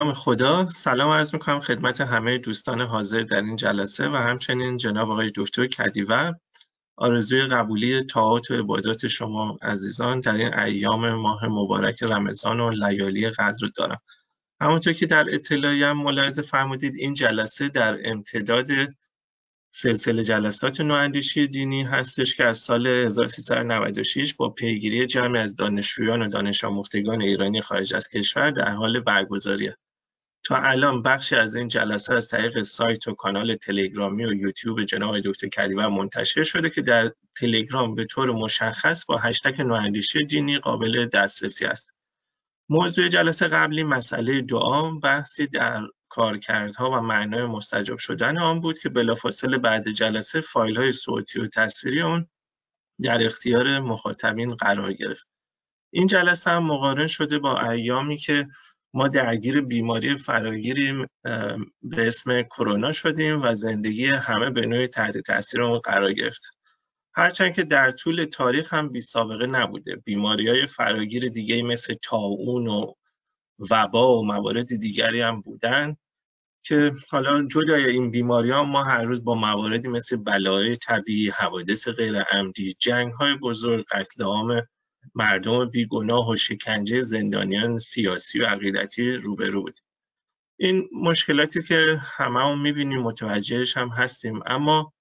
خدا سلام عرض می‌کنم خدمت همه دوستان حاضر در این جلسه و همچنین جناب آقای دکتر کدیور آرزوی قبولی طاعات و عبادات شما عزیزان در این ایام ماه مبارک رمضان و لیالی قدر دارم همونطور که در اطلاعیم ملاحظه فرمودید این جلسه در امتداد سلسله جلسات نواندیشی دینی هستش که از سال 1396 با پیگیری جمعی از دانشجویان و دانش آموختگان ایرانی خارج از کشور در حال برگزاریه. تا الان بخشی از این جلسه از طریق سایت و کانال تلگرامی و یوتیوب جناب دکتر کلیور منتشر شده که در تلگرام به طور مشخص با هشتگ نواندیشی دینی قابل دسترسی است. موضوع جلسه قبلی مسئله دعا بحثی در کارکردها و معنای مستجاب شدن آن بود که بلافاصله بعد جلسه فایل های صوتی و تصویری آن در اختیار مخاطبین قرار گرفت. این جلسه هم مقارن شده با ایامی که ما درگیر بیماری فراگیری به اسم کرونا شدیم و زندگی همه به نوعی تحت تاثیر اون قرار گرفت. هرچند که در طول تاریخ هم بی سابقه نبوده. بیماری های فراگیر دیگه مثل تاون و وبا و موارد دیگری هم بودن که حالا جدای این بیماری ها ما هر روز با مواردی مثل بلای طبیعی، حوادث غیر عمدی، جنگ های بزرگ، قتل عام مردم بیگناه و شکنجه زندانیان سیاسی و عقیدتی روبرو بودیم. این مشکلاتی که همه هم می‌بینیم متوجهش هم هستیم اما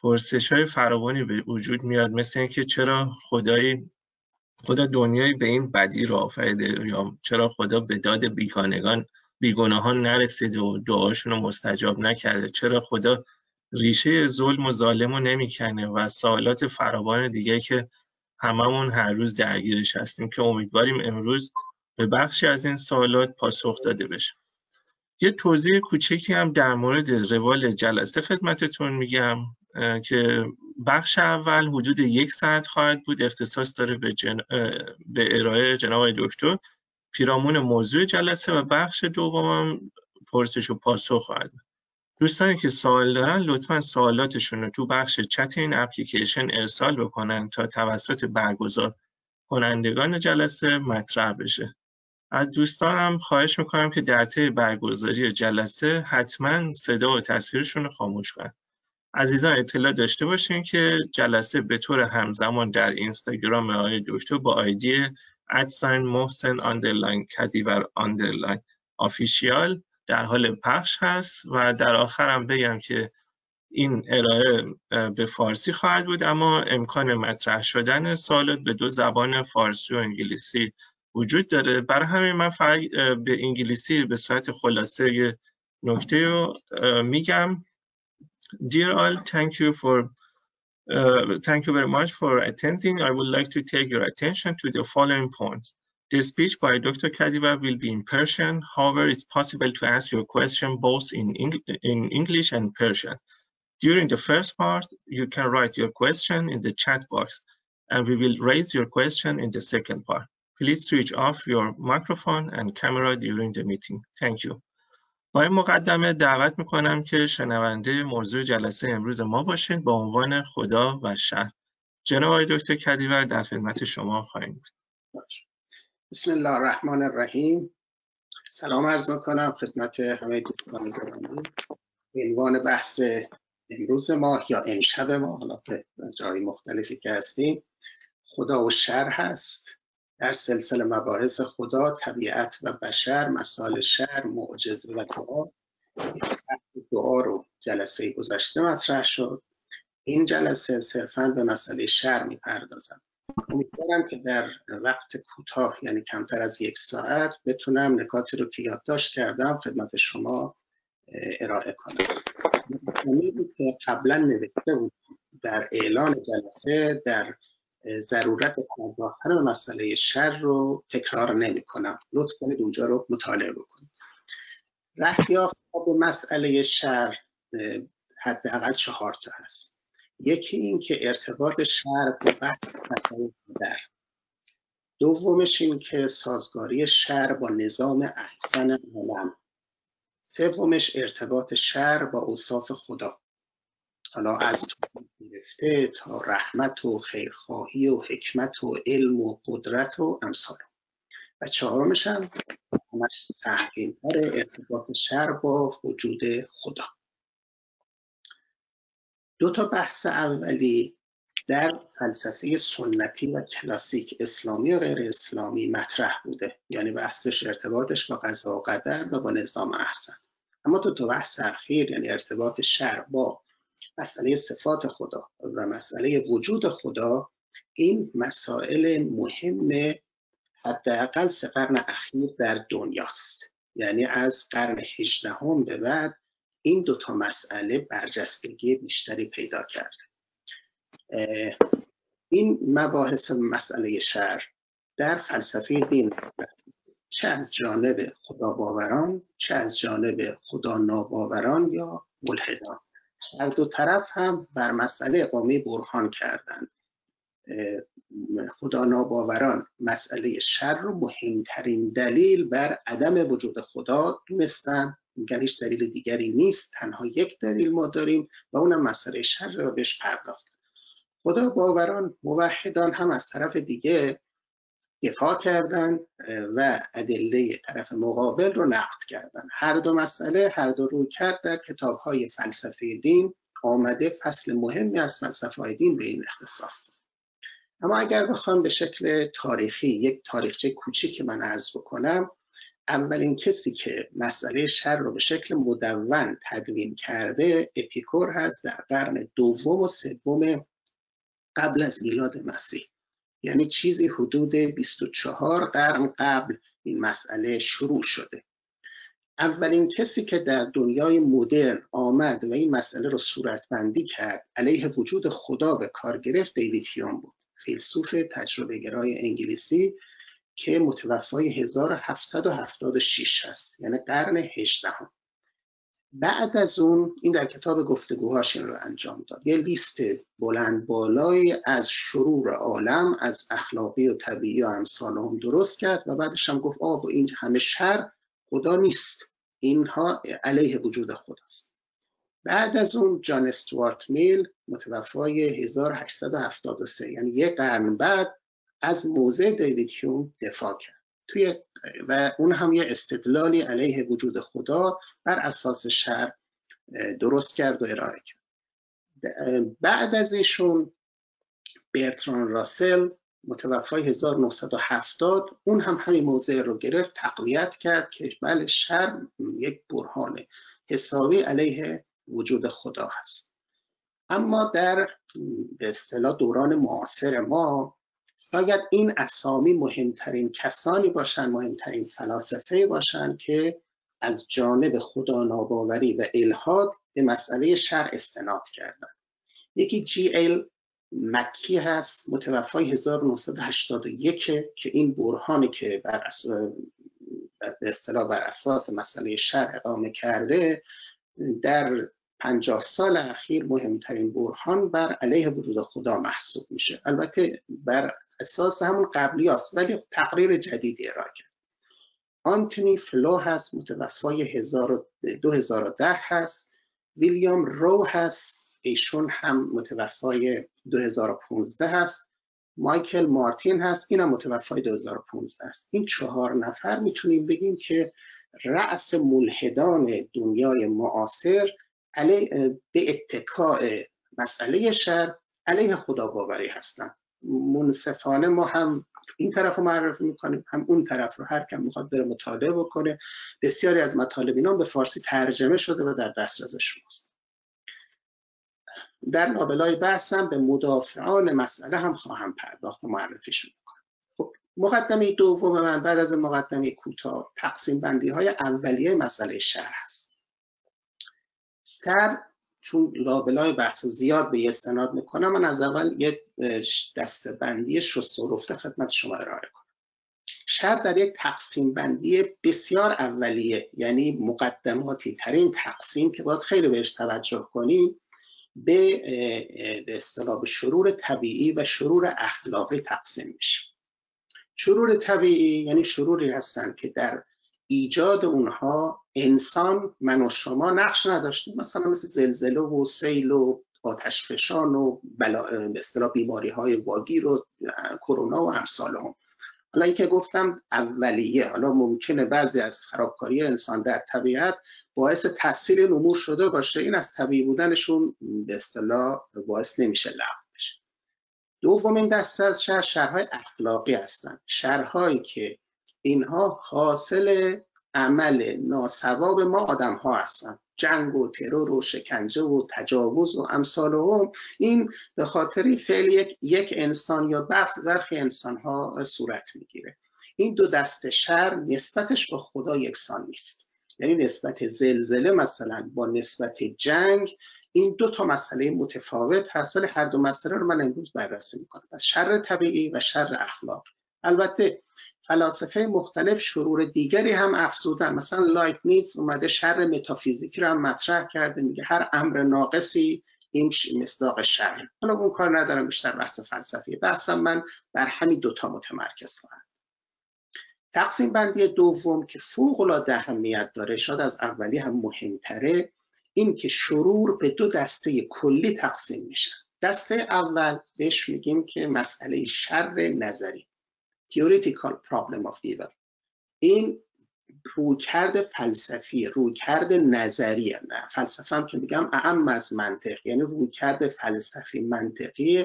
پرسش های فراوانی به وجود میاد مثل اینکه چرا خدایی خدا دنیایی به این بدی را آفریده یا چرا خدا به داد بیگانگان بیگناهان نرسیده و دعاشون رو مستجاب نکرده چرا خدا ریشه ظلم و ظالم رو نمی‌کنه و سوالات فراوان دیگه که هممون هر روز درگیرش هستیم که امیدواریم امروز به بخشی از این سوالات پاسخ داده بشه. یه توضیح کوچکی هم در مورد روال جلسه خدمتتون میگم که بخش اول حدود یک ساعت خواهد بود. اختصاص داره به, جن... به ارائه جناب دکتر. پیرامون موضوع جلسه و بخش دومم پرسش و پاسخ خواهد دوستانی که سوال دارن لطفا سوالاتشون رو تو بخش چت این اپلیکیشن ارسال بکنن تا توسط برگزار کنندگان جلسه مطرح بشه. از دوستانم خواهش می‌کنم که در طی برگزاری جلسه حتما صدا و تصویرشون رو خاموش کنن. عزیزان اطلاع داشته باشین که جلسه به طور همزمان در اینستاگرام آقای دکتر با آیدی at sign محسن underline کدیور underline official در حال پخش هست و در آخرم بگم که این ارائه به فارسی خواهد بود اما امکان مطرح شدن سوالات به دو زبان فارسی و انگلیسی وجود داره برای همین من فقط به انگلیسی به صورت خلاصه نکته رو میگم Dear all, thank you for uh, thank you very much for attending. I would like to take your attention to the following points. The speech by Dr. Kadiva will be in Persian. However, it's possible to ask your question both in, Eng in English and Persian. During the first part, you can write your question in the chat box, and we will raise your question in the second part. Please switch off your microphone and camera during the meeting. Thank you. با این مقدمه دعوت میکنم که شنونده موضوع جلسه امروز ما باشید با عنوان خدا و شهر. جناب دکتر کدیور در خدمت شما خواهیم بود. بسم الله الرحمن الرحیم. سلام عرض می‌کنم خدمت همه دوستان گرامی عنوان بحث امروز ما یا امشب ما حالا به جای مختلفی که هستیم خدا و شر هست. در سلسله مباحث خدا طبیعت و بشر مسائل شر معجزه و دعا. دعا رو جلسه گذشته مطرح شد. این جلسه صرفا به مسئله شر می‌پردازم. امیدوارم که در وقت کوتاه یعنی کمتر از یک ساعت بتونم نکاتی رو که یادداشت کردم خدمت شما ارائه کنم. که قبلا نوشته بود در اعلان جلسه در ضرورت پرداختن به مسئله شر رو تکرار نمی کنم لطف کنید اونجا رو مطالعه بکنید رهیافت به مسئله شر حداقل چهار تا هست. یکی این که ارتباط شهر با بحث در. دومش این که سازگاری شهر با نظام احسن عالم. سومش ارتباط شهر با اوصاف خدا. حالا از گرفته تا رحمت و خیرخواهی و حکمت و علم و قدرت و امثال. و چهارمش هم همش ارتباط شر با وجود خدا. دو تا بحث اولی در فلسفه سنتی و کلاسیک اسلامی و غیر اسلامی مطرح بوده. یعنی بحثش ارتباطش با قضا و قدر و با نظام احسن. اما دو تا بحث اخیر یعنی ارتباط شر با مسئله صفات خدا و مسئله وجود خدا این مسائل مهم حداقل سه قرن اخیر در دنیاست. یعنی از قرن هجدهم به بعد این دو تا مسئله برجستگی بیشتری پیدا کرده این مباحث مسئله شر در فلسفه دین چه از جانب خدا باوران چه از جانب خدا ناباوران یا ملحدان. هر دو طرف هم بر مسئله اقامه برهان کردند. خدا ناباوران مسئله شر رو مهمترین دلیل بر عدم وجود خدا دونستن. میگن هیچ دلیل دیگری نیست تنها یک دلیل ما داریم و اونم مسئله شر رو بهش پرداخت. خدا باوران موحدان هم از طرف دیگه دفاع کردن و ادله طرف مقابل رو نقد کردن. هر دو مسئله هر دو روی کرد در کتاب های فلسفه دین آمده فصل مهمی از فلسفه دین به این اختصاص اما اگر بخوام به شکل تاریخی یک تاریخچه کوچیک من عرض بکنم اولین کسی که مسئله شر رو به شکل مدون تدوین کرده اپیکور هست در قرن دوم و سوم قبل از میلاد مسیح. یعنی چیزی حدود 24 قرن قبل این مسئله شروع شده. اولین کسی که در دنیای مدرن آمد و این مسئله رو صورتبندی کرد علیه وجود خدا به کار گرفت دیوید هیوم بود. فیلسوف تجربه گرای انگلیسی که متوفای 1776 هست. یعنی قرن 18 هم. بعد از اون این در کتاب گفتگوهاش این رو انجام داد. یه لیست بلند بالای از شرور عالم از اخلاقی و طبیعی و امثال هم درست کرد و بعدش هم گفت آقا این همه شر خدا نیست. اینها علیه وجود خداست بعد از اون جان استوارت میل متوفای 1873 یعنی یک قرن بعد از موضع دیوید هیوم دفاع کرد. توی و اون هم یه استدلالی علیه وجود خدا بر اساس شر درست کرد و ارائه کرد. بعد از ایشون برتران راسل متوفای 1970 اون هم همین موضع رو گرفت تقویت کرد که بله شر یک برهان حسابی علیه وجود خدا هست. اما در به دوران معاصر ما شاید این اسامی مهمترین کسانی باشند مهمترین فلاسفه باشند که از جانب خدا ناباوری و الهاد به مسئله شر استناد کردن. یکی جی ال مکی هست متوفای 1981 که این برهانی که بر اصطلاح بر اساس مسئله شر اقامه کرده در پنجاه سال اخیر مهمترین برهان بر علیه وجود خدا محسوب میشه. البته بر اساس همون قبلی است ولی تقریر جدیدی ارائه کرد. آنتونی فلو هست متوفای 2010 هست. ویلیام رو هست ایشون هم متوفای 2015 هست. مایکل مارتین هست اینم متوفای 2015 است. این چهار نفر می‌تونیم بگیم که رأس ملحدان دنیای معاصر علی به اتکاع مسئله شر علیه خدا باوری هستند منصفانه ما هم این طرف رو معرفی می‌کنیم هم اون طرف رو. هر کم می‌خواد بره مطالعه بکنه. بسیاری از مطالب اینا به فارسی ترجمه شده و در دسترس شماست. در لابلای بحثم به مدافعان مسئله هم خواهم پرداخت و معرفیشون کنم خب مقدمه دوم من بعد از مقدمه کوتاه تقسیم بندی های اولیه مسئله شهر هست شهر چون لابلای بحث زیاد به استناد می‌کنم من از اول یه دسته بندی رفته خدمت شما ارائه کنم. شر در یک تقسیم بندی بسیار اولیه یعنی مقدماتی ترین تقسیم که باید خیلی بهش توجه کنیم به اصطلاح شرور طبیعی و شرور اخلاقی تقسیم میشه. شرور طبیعی یعنی شروری هستن که در ایجاد اونها انسان من و شما نقش نداشتیم. مثلا مثل زلزله و سیل و آتش فشان و بلا... به بیماری های واگیر و کرونا و امثال هم حالا اینکه گفتم اولیه حالا ممکنه بعضی از خرابکاری انسان در طبیعت باعث تاثیر این امور شده باشه. این از طبیعی بودنشون به اصطلاح باعث نمیشه لغو بشه. دومین دسته از شهر شهرهای اخلاقی هستن. شهرهایی که اینها حاصل عمل ناسواب ما آدم ها هستن. جنگ و ترور و شکنجه و تجاوز و امثال هم. این به خاطر فعل یک, یک انسان یا برخی انسان ها صورت می‌گیره. این دو دست شر نسبتش با خدا یکسان نیست. یعنی نسبت زلزله مثلا با نسبت جنگ این دو تا مسئله متفاوت هست ولی هر دو مسئله رو من امروز بررسی می‌کنم. از شر طبیعی و شر اخلاق البته فلاسفه مختلف شرور دیگری هم افزودن. مثلا لایت نیز اومده شر متافیزیکی رو هم مطرح کرده میگه هر امر ناقصی این مصداق شر. حالا اون کار ندارم بیشتر بحث فلسفی. بحثم من بر همین دوتا متمرکز خواهم تقسیم بندی دوم که فوق العاده اهمیت داره شاید از اولی هم مهمتره این که شرور به دو دسته کلی تقسیم میشن دسته اول بهش میگیم که مسئله شر نظری. Theoretical problem of evil این رویکرد فلسفی رویکرد نظریه نه فلسفه هم که میگم اعم از منطق. یعنی رویکرد فلسفی منطقی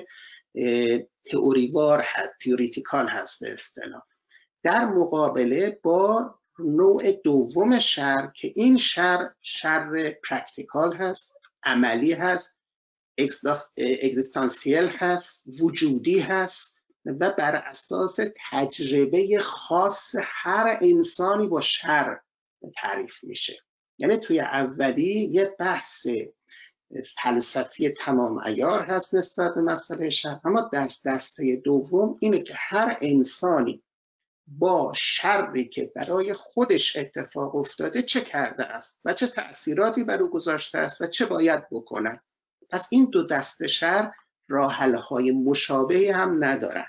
تئوریوار هست theoretical هست به اصطلاح. در مقابله با نوع دوم شر که این شر شر practical هست عملی هست اگزیستانسیل هست وجودی هست. و بر اساس تجربه خاص هر انسانی با شر تعریف میشه. یعنی توی اولی یه بحث فلسفی تمام ایار هست نسبت به مسئله شر اما دست دسته دوم اینه که هر انسانی با شری که برای خودش اتفاق افتاده چه کرده است و چه تأثیراتی بر او گذاشته است و چه باید بکند. پس این دو دست شر راحل های مشابهی هم ندارن.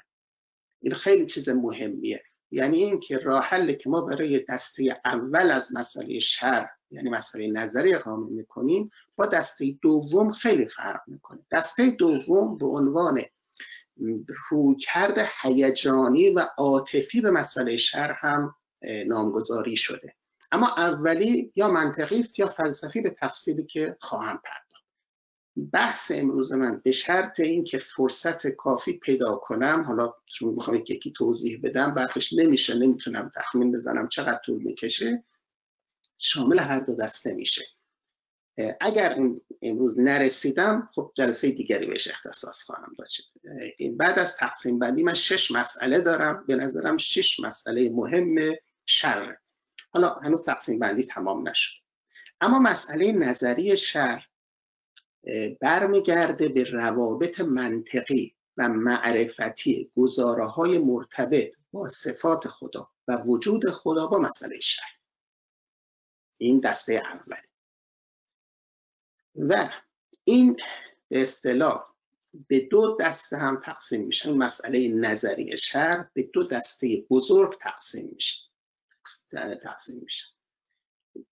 این خیلی چیز مهمیه. یعنی اینکه راه حل که ما برای دسته اول از مسئله شر یعنی مسئله نظری اقامه می‌کنیم با دسته دوم خیلی فرق می‌کنه. دسته دوم به عنوان رویکرد هیجانی و عاطفی به مسئله شر هم نامگذاری شده. اما اولی یا منطقی است یا فلسفی به تفصیلی که خواهم پرد بحث امروز من به شرط اینکه فرصت کافی پیدا کنم حالا چون می‌خوام یکی توضیح بدم برخش نمیشه نمی‌تونم تخمین بزنم چقدر طول می‌کشه شامل هر دو دسته میشه. اگر امروز نرسیدم خب جلسه دیگری بهش اختصاص خواهم داشت بعد از تقسیم بندی من شش مسئله دارم. به نظرم شش مسئله مهم شر. حالا هنوز تقسیم بندی تمام نشد. اما مسئله نظری شر. برمیگرده به روابط منطقی و معرفتی گزاره های مرتبط با صفات خدا و وجود خدا با مسئله شر این دسته اول. و این به اصطلاح به دو دسته هم تقسیم میشن مسئله نظری شر به دو دسته بزرگ تقسیم میشه. تقسیم میشن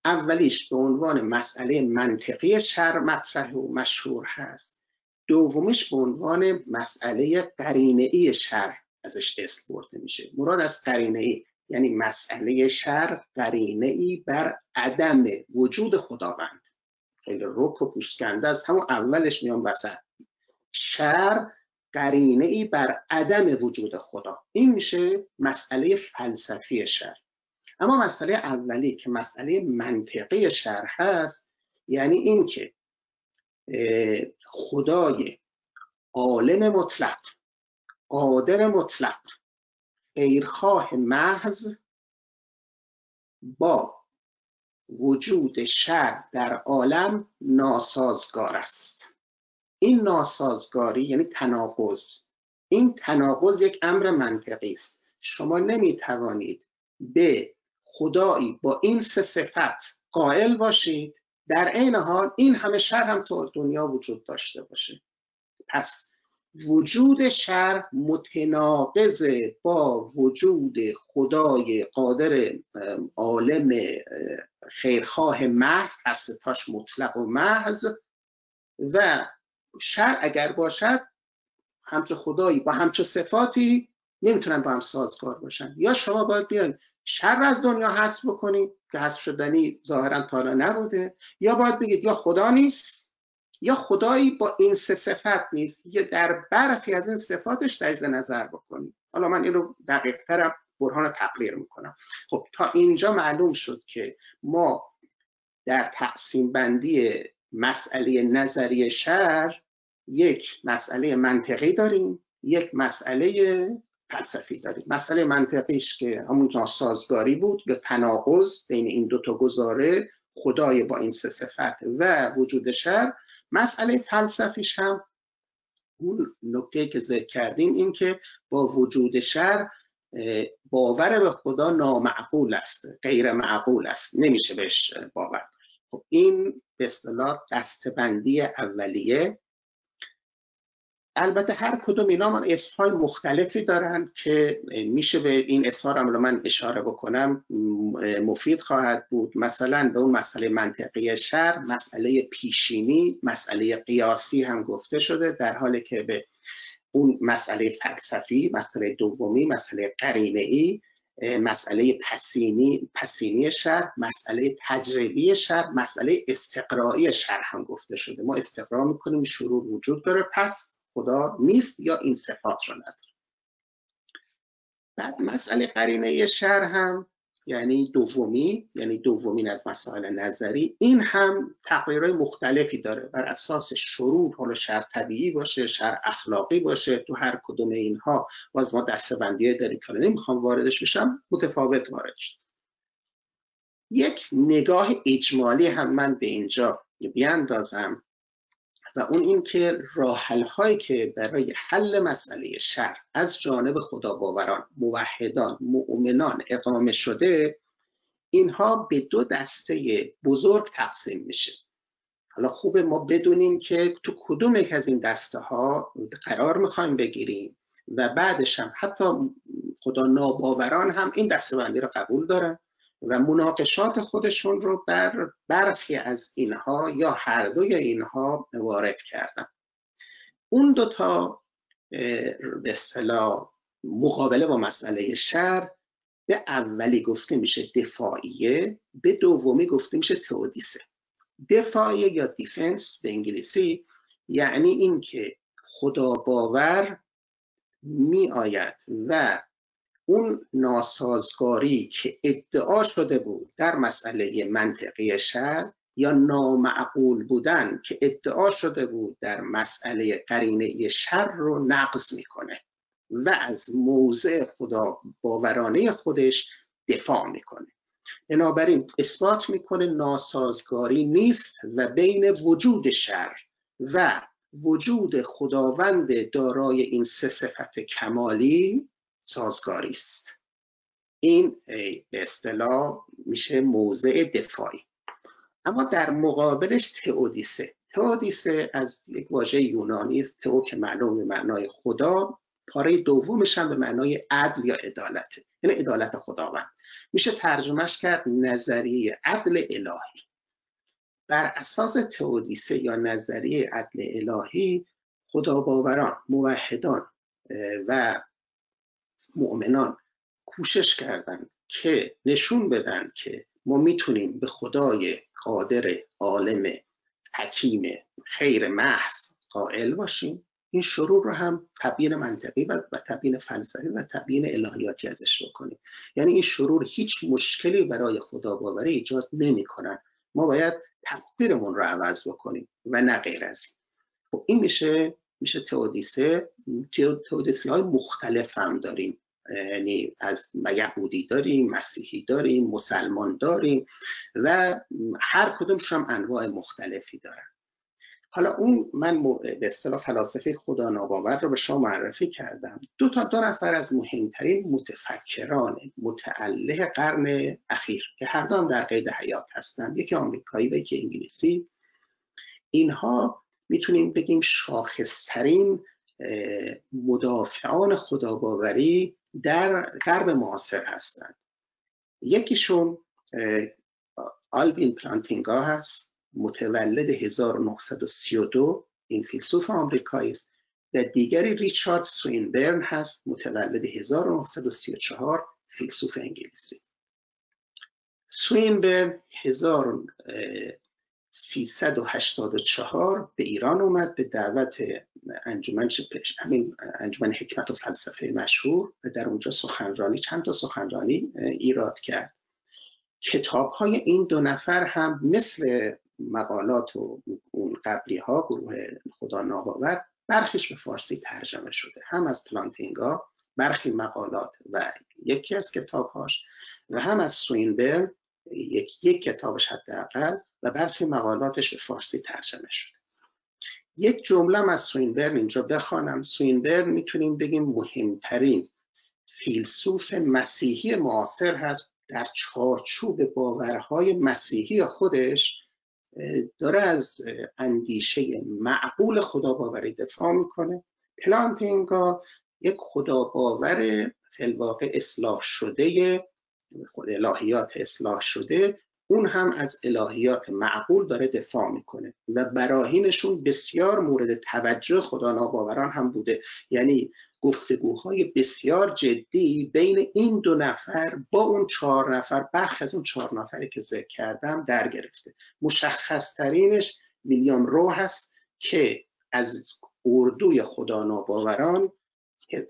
اولیش به عنوان مسئله منطقی شر مطرح و مشهور هست. دومیش به عنوان مسئله قرینه ای شر ازش اسم برده میشه. مراد از قرینه ای یعنی مسئله شر قرینه ای بر عدم وجود خداوند. خیلی رک و پوشکنده از همون اولش میان وسط. شر قرینه ای بر عدم وجود خدا. این میشه مسئله فلسفی شر اما مسئله اولی که مسئله منطقی شرح هست یعنی این که خدای عالم مطلق قادر مطلق غیرخواه محض با وجود شر در عالم ناسازگار است. این ناسازگاری یعنی تناقض. این تناقض یک امر منطقی است. شما نمی توانید به خدایی با این سه صفت قائل باشید. در عین حال این همه شر هم تو دنیا وجود داشته باشه. پس وجود شر متناقض با وجود خدای قادر عالم خیرخواه محض هر ستاش مطلق و محض. و شر اگر باشد همچه خدایی با همچه صفاتی نمی‌تونن با هم سازگار باشن. یا شما باید بیاین شر از دنیا حذف بکنید که حذف شدنی ظاهرا تا نبوده. یا باید بگید یا خدا نیست یا خدایی با این سه صفت نیست یا در برخی از این صفاتش تجزیه نظر بکنید حالا من این رو دقیق ترم برهان تقریر می‌کنم. خب تا اینجا معلوم شد که ما در تقسیم بندی مسئله نظری شر یک مسئله منطقی داریم یک مسئله فلسفی داریم. مسئله منطقیش که همون ناسازگاری بود یا تناقض بین این دوتا گزاره خدای با این سه صفت و وجود شر. مسئله فلسفیش هم اون نکته که ذکر کردیم این که با وجود شر باور به خدا نامعقول است غیر معقول است نمیشه بهش باور. خب این به اصطلاح دستبندی اولیه البته هر کدوم اینا من اسمهای مختلفی دارن که میشه به این اسمها رو من اشاره بکنم مفید خواهد بود. مثلا به اون مسئله منطقی شر مسئله پیشینی مسئله قیاسی هم گفته شده در حالی که به اون مسئله فلسفی مسئله دومی مسئله قرینه ای مسئله پسینی پسینی شر مسئله تجربی شر مسئله استقرایی شر هم گفته شده. ما استقرا می‌کنیم شروع وجود داره. پس خدا نیست یا این صفات رو نداره. بعد مسئله قرینه شر هم یعنی دومی یعنی دومین از مسائل نظری این هم تقریرهای مختلفی داره. بر اساس شروع حالا شر طبیعی باشه شر اخلاقی باشه تو هر کدوم اینها باز ما دستبندی داریم که نمی‌خوام واردش بشم متفاوت وارد شد یک نگاه اجمالی هم من به اینجا بیاندازم. و اون این که راحل هایی که برای حل مسئله شر از جانب خدا باوران موحدان مؤمنان اقامه شده اینها به دو دسته بزرگ تقسیم میشه. حالا خوبه ما بدونیم که تو کدوم یک از این دسته ها قرار می‌خوایم بگیریم و بعدش هم حتی خدا ناباوران هم این دسته بندی رو قبول دارن. و مناقشات خودشون رو بر برخی از اینها یا هر دوی اینها وارد کردن. اون دوتا به اصطلاح مقابله با مسئله شر به اولی گفته میشه دفاعیه به دومی گفته میشه تئودیسه. دفاعیه یا دیفنس به انگلیسی یعنی اینکه خدا باور می آید و اون ناسازگاری که ادعا شده بود در مسئله منطقی شر یا نامعقول بودن که ادعا شده بود در مسئله قرینه شر رو نقض می‌کنه و از موضع خدا باورانه خودش دفاع می‌کنه. بنابراین اثبات می‌کنه ناسازگاری نیست و بین وجود شر و وجود خداوند دارای این سه صفت کمالی سازگاری است. این به اصطلاح میشه موضع دفاعی. اما در مقابلش تئودیسه. تئودیسه از یک واژه یونانی است. تئو که معلوم به معنای خدا. پاره دومش هم به معنای عدل یا عدالت یعنی عدالت خداوند. میشه ترجمهش کرد نظریه عدل الهی. بر اساس تئودیسه یا نظریه عدل الهی خدا باوران موحدان و مؤمنان کوشش کردند که نشون بدن که ما می‌تونیم به خدای قادر عالم حکیم خیر محض قائل باشیم. این شروع رو هم تبیین منطقی و تبیین فلسفی و تبیین الهیاتی ازش بکنیم. یعنی این شروع هیچ مشکلی برای خدا باوری ایجاد نمی‌کنن. ما باید تفسیرمون رو عوض بکنیم و نه غیر از این. خب این میشه میشه تئودیسه تئودیسی های مختلف هم داریم. یعنی از یهودی داریم مسیحی داریم مسلمان داریم و هر کدومش هم انواع مختلفی دارن. حالا اون من به اصطلاح فلاسفه خدا ناباور رو به شما معرفی کردم. دو تا دو نفر از مهمترین متفکران متعله قرن اخیر که هر دو هم در قید حیات هستند. یکی آمریکایی و یکی انگلیسی. اینها می‌تونیم بگیم شاخصترین مدافعان خداباوری در غرب معاصر هستند. یکیشون آلوین پلانتینگا هست متولد 1932 این فیلسوف آمریکایی است. و دیگری ریچارد سوینبرن هست متولد 1934 فیلسوف انگلیسی. سوینبرن 1384 به ایران اومد به دعوت انجمن همین انجمن حکمت و فلسفه مشهور و در اونجا سخنرانی چند تا سخنرانی ایراد کرد. کتاب های این دو نفر هم مثل مقالات و اون قبلی ها گروه خدا ناباور برخیش به فارسی ترجمه شده. هم از پلانتینگا برخی مقالات و یکی از کتابهاش و هم از سوینبرن یک, یک کتابش حداقل. و برخی مقالاتش به فارسی ترجمه شده. یک جمله از سوینبرن اینجا بخوانم. سوینبرن می‌تونیم بگیم مهمترین فیلسوف مسیحی معاصر هست. در چارچوب باورهای مسیحی خودش داره از اندیشه معقول خدا باوری دفاع می‌کنه. پلانتینگا یک خدا باور فلواقع اصلاح شده خود الهیات اصلاح شده اون هم از الهیات معقول داره دفاع می‌کنه و براهینشون بسیار مورد توجه خدا ناباوران هم بوده. یعنی گفتگوهای بسیار جدی بین این دو نفر با اون چهار نفر برخی از اون چهار نفری که ذکر کردم در گرفته. مشخص ترینش ویلیام رو هست که از اردوی خدا ناباوران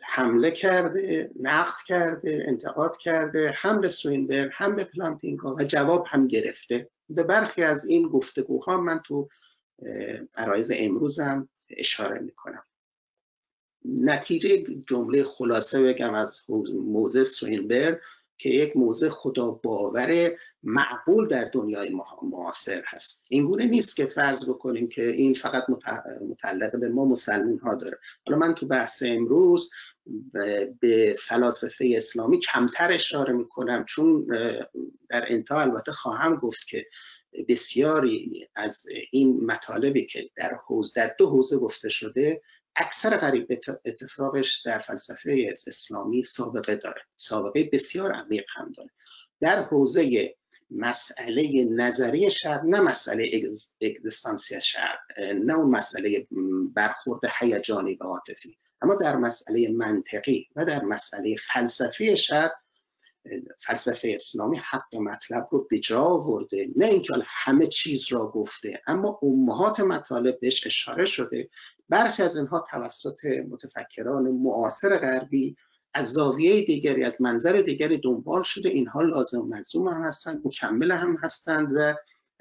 حمله کرده نقد کرده انتقاد کرده هم به سوینبر هم به پلانتینگا و جواب هم گرفته. به برخی از این گفتگوها من تو عرایز امروزم اشاره می‌کنم. نتیجه جمله خلاصه بگم از موزه سوینبر که یک موزه خدا باور معقول در دنیای معاصر هست. اینگونه نیست که فرض بکنیم که این فقط متعلق به ما مسلمون ها داره. حالا من تو بحث امروز به فلاسفه اسلامی کمتر اشاره می‌کنم چون در انتها البته خواهم گفت که بسیاری از این مطالبی که در حوز در دو حوزه گفته شده اکثر قریب اتفاقش در فلسفه اسلامی سابقه داره. سابقه بسیار عمیق هم داره. در حوزه مسئله نظری شر نه مسئله اگزیستانسی شر نه اون مسئله برخورد هیجانی و عاطفی اما در مسئله منطقی و در مسئله فلسفی شر فلسفه اسلامی حق مطلب رو به جا آورده. نه اینکه همه چیز را گفته اما امهات مطالب بهش اشاره شده برخی از اینها توسط متفکران معاصر غربی از زاویه دیگری از منظر دیگری دنبال شده. اینها لازم ملزوم هم هستند مکمل هم هستند و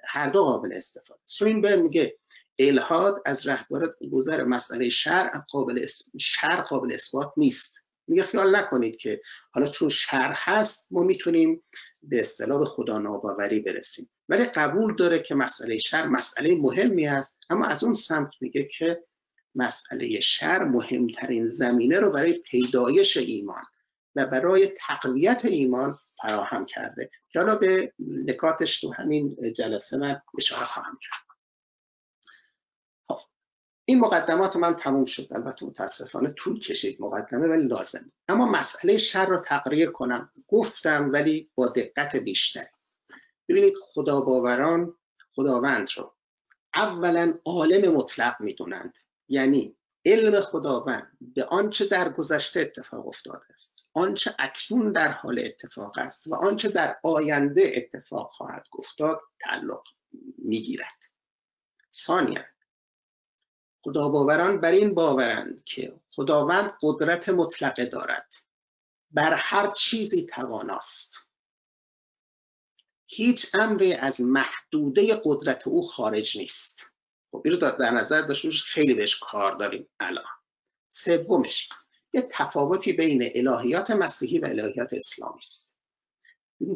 هر دو قابل استفاده سوینبر میگه الهاد از رهبرت گذر مسئله شرع قابل شرع قابل اثبات نیست. میگه خیال نکنید که حالا چون شرع هست ما می‌تونیم به اصطلاح خدا ناباوری برسیم. ولی قبول داره که مسئله شر مسئله مهمی است اما از اون سمت میگه که مسئله شر مهمترین زمینه رو برای پیدایش ایمان و برای تقویت ایمان فراهم کرده. که حالا به نکاتش تو همین جلسه من اشاره خواهم کرد. خب، این مقدمات من تموم شد. البته متاسفانه طول کشید مقدمه ولی لازم اما مسئله شر رو تقریر کنم. گفتم ولی با دقت بیشتر ببینید خدا باوران خداوند رو اولا عالم مطلق می‌دونند. یعنی علم خداوند به آنچه در گذشته اتفاق افتاده است آنچه اکنون در حال اتفاق است و آنچه در آینده اتفاق خواهد افتاد تعلق می‌گیرد. ثانیا خدا باوران بر این باورند که خداوند قدرت مطلقه دارد. بر هر چیزی تواناست. هیچ امری از محدوده قدرت او خارج نیست. خب این رو در نظر داشته خیلی بهش کار داریم الان. سومش یه تفاوتی بین الهیات مسیحی و الهیات اسلامی است.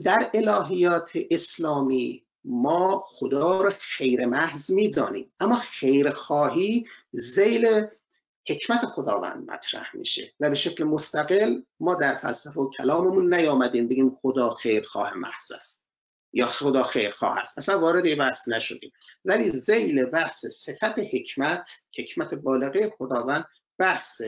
در الهیات اسلامی ما خدا رو خیر محض می‌دانیم اما خیر خواهی زیل حکمت خداوند مطرح میشه و به شکل مستقل ما در فلسفه و کلاممون نیامدیم بگیم خدا خیر خواه محض است. یا خدا خیرخواه است اصلا وارد این بحث نشدیم. ولی زیل بحث صفت حکمت حکمت بالغه خداوند بحث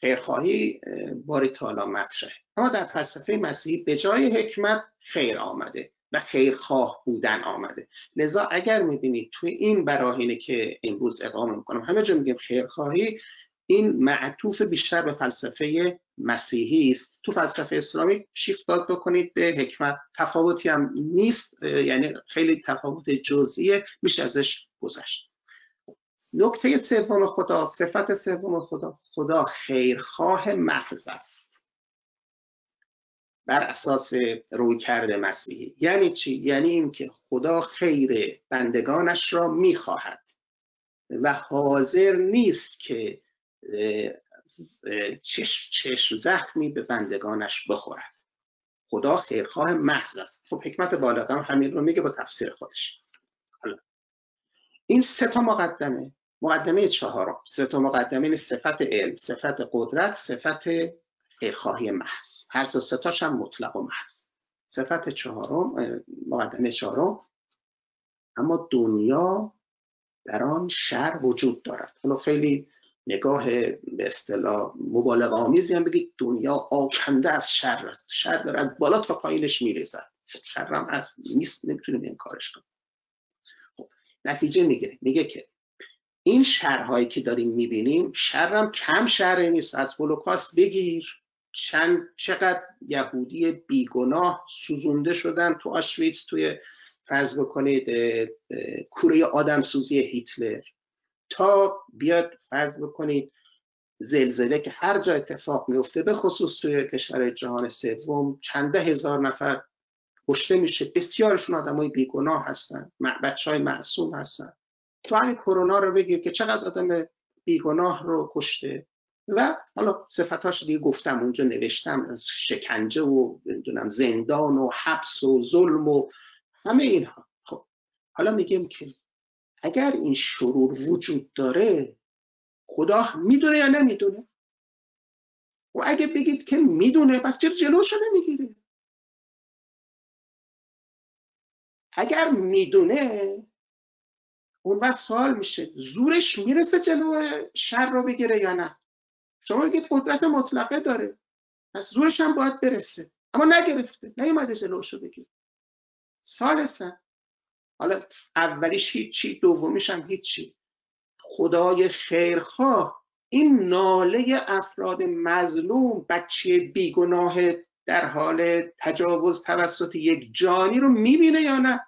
خیرخواهی باری تالا مطرحه. اما در فلسفه مسیحی به جای حکمت خیر آمده و خیرخواه بودن آمده. لذا اگر می‌بینید توی این براهینه که امروز اقامه می‌کنم همه جا میگیم خیرخواهی این معطوف بیشتر به فلسفه مسیحی است. تو فلسفه اسلامی شیفت داد بکنید به حکمت. تفاوتی هم نیست یعنی خیلی تفاوت جزئیه میشه ازش گذشت. نکته سوم خدا صفت سوم خدا خدا خیرخواه محض است. بر اساس روی کرده مسیحی. یعنی چی؟ یعنی اینکه خدا خیر بندگانش را می‌خواهد. و حاضر نیست که چشم, چشم زخمی به بندگانش بخورد. خدا خیرخواه محض است. خب حکمت بالغم همین رو میگه با تفسیر خودش. حالا. این سه تا مقدمه. مقدمه چهارم. سه تا مقدمه صفت علم صفت قدرت صفت خیرخواهی محض. هر سه تاش هم مطلق و محض. صفت چهارم مقدمه چهارم. اما دنیا در آن شر وجود دارد. حالا خیلی نگاه به اصطلاح مبالغ آمیزی هم بگید دنیا آکنده از شر است. شر داره از بالا تا پایینش می‌رسد شر هم از نیست نمی‌تونیم کارش کنیم. خب نتیجه می‌گیره. میگه که این شرهایی که داریم می‌بینیم شر هم کم شر نیست. از هولوکاست بگیر. چند چقدر یهودی بیگناه سوزونده شدن تو آشویتس توی فرض بکنید کوره آدم سوزی هیتلر. تا بیاد فرض بکنید زلزله که هر جا اتفاق میفته به خصوص توی کشور جهان سوم چنده هزار نفر کشته میشه. بسیارشون آدمای بیگناه هستن بچه های معصوم هستن. تو همین کرونا رو بگیر که چقدر آدم بیگناه رو کشته. و حالا صفتاش دیگه گفتم اونجا نوشتم از شکنجه و نمی‌دونم زندان و حبس و ظلم و همه اینها. خب حالا میگیم که اگر این شرور وجود داره خدا می‌دونه یا نمی‌دونه؟ و اگه بگید که می‌دونه پس چرا جلوشو نمی‌گیره؟ اگر می‌دونه اون وقت سوال میشه زورش می‌رسه جلو شر رو بگیره یا نه؟ شما بگید قدرت مطلقه داره پس زورش هم باید برسه. اما نگرفته نیومده جلوش رو بگیره سالسن حالا اولیش هیچی دومیش هم هیچی. خدای خیرخواه این ناله افراد مظلوم بچه بیگناه در حال تجاوز توسط یک جانی رو می‌بینه یا نه؟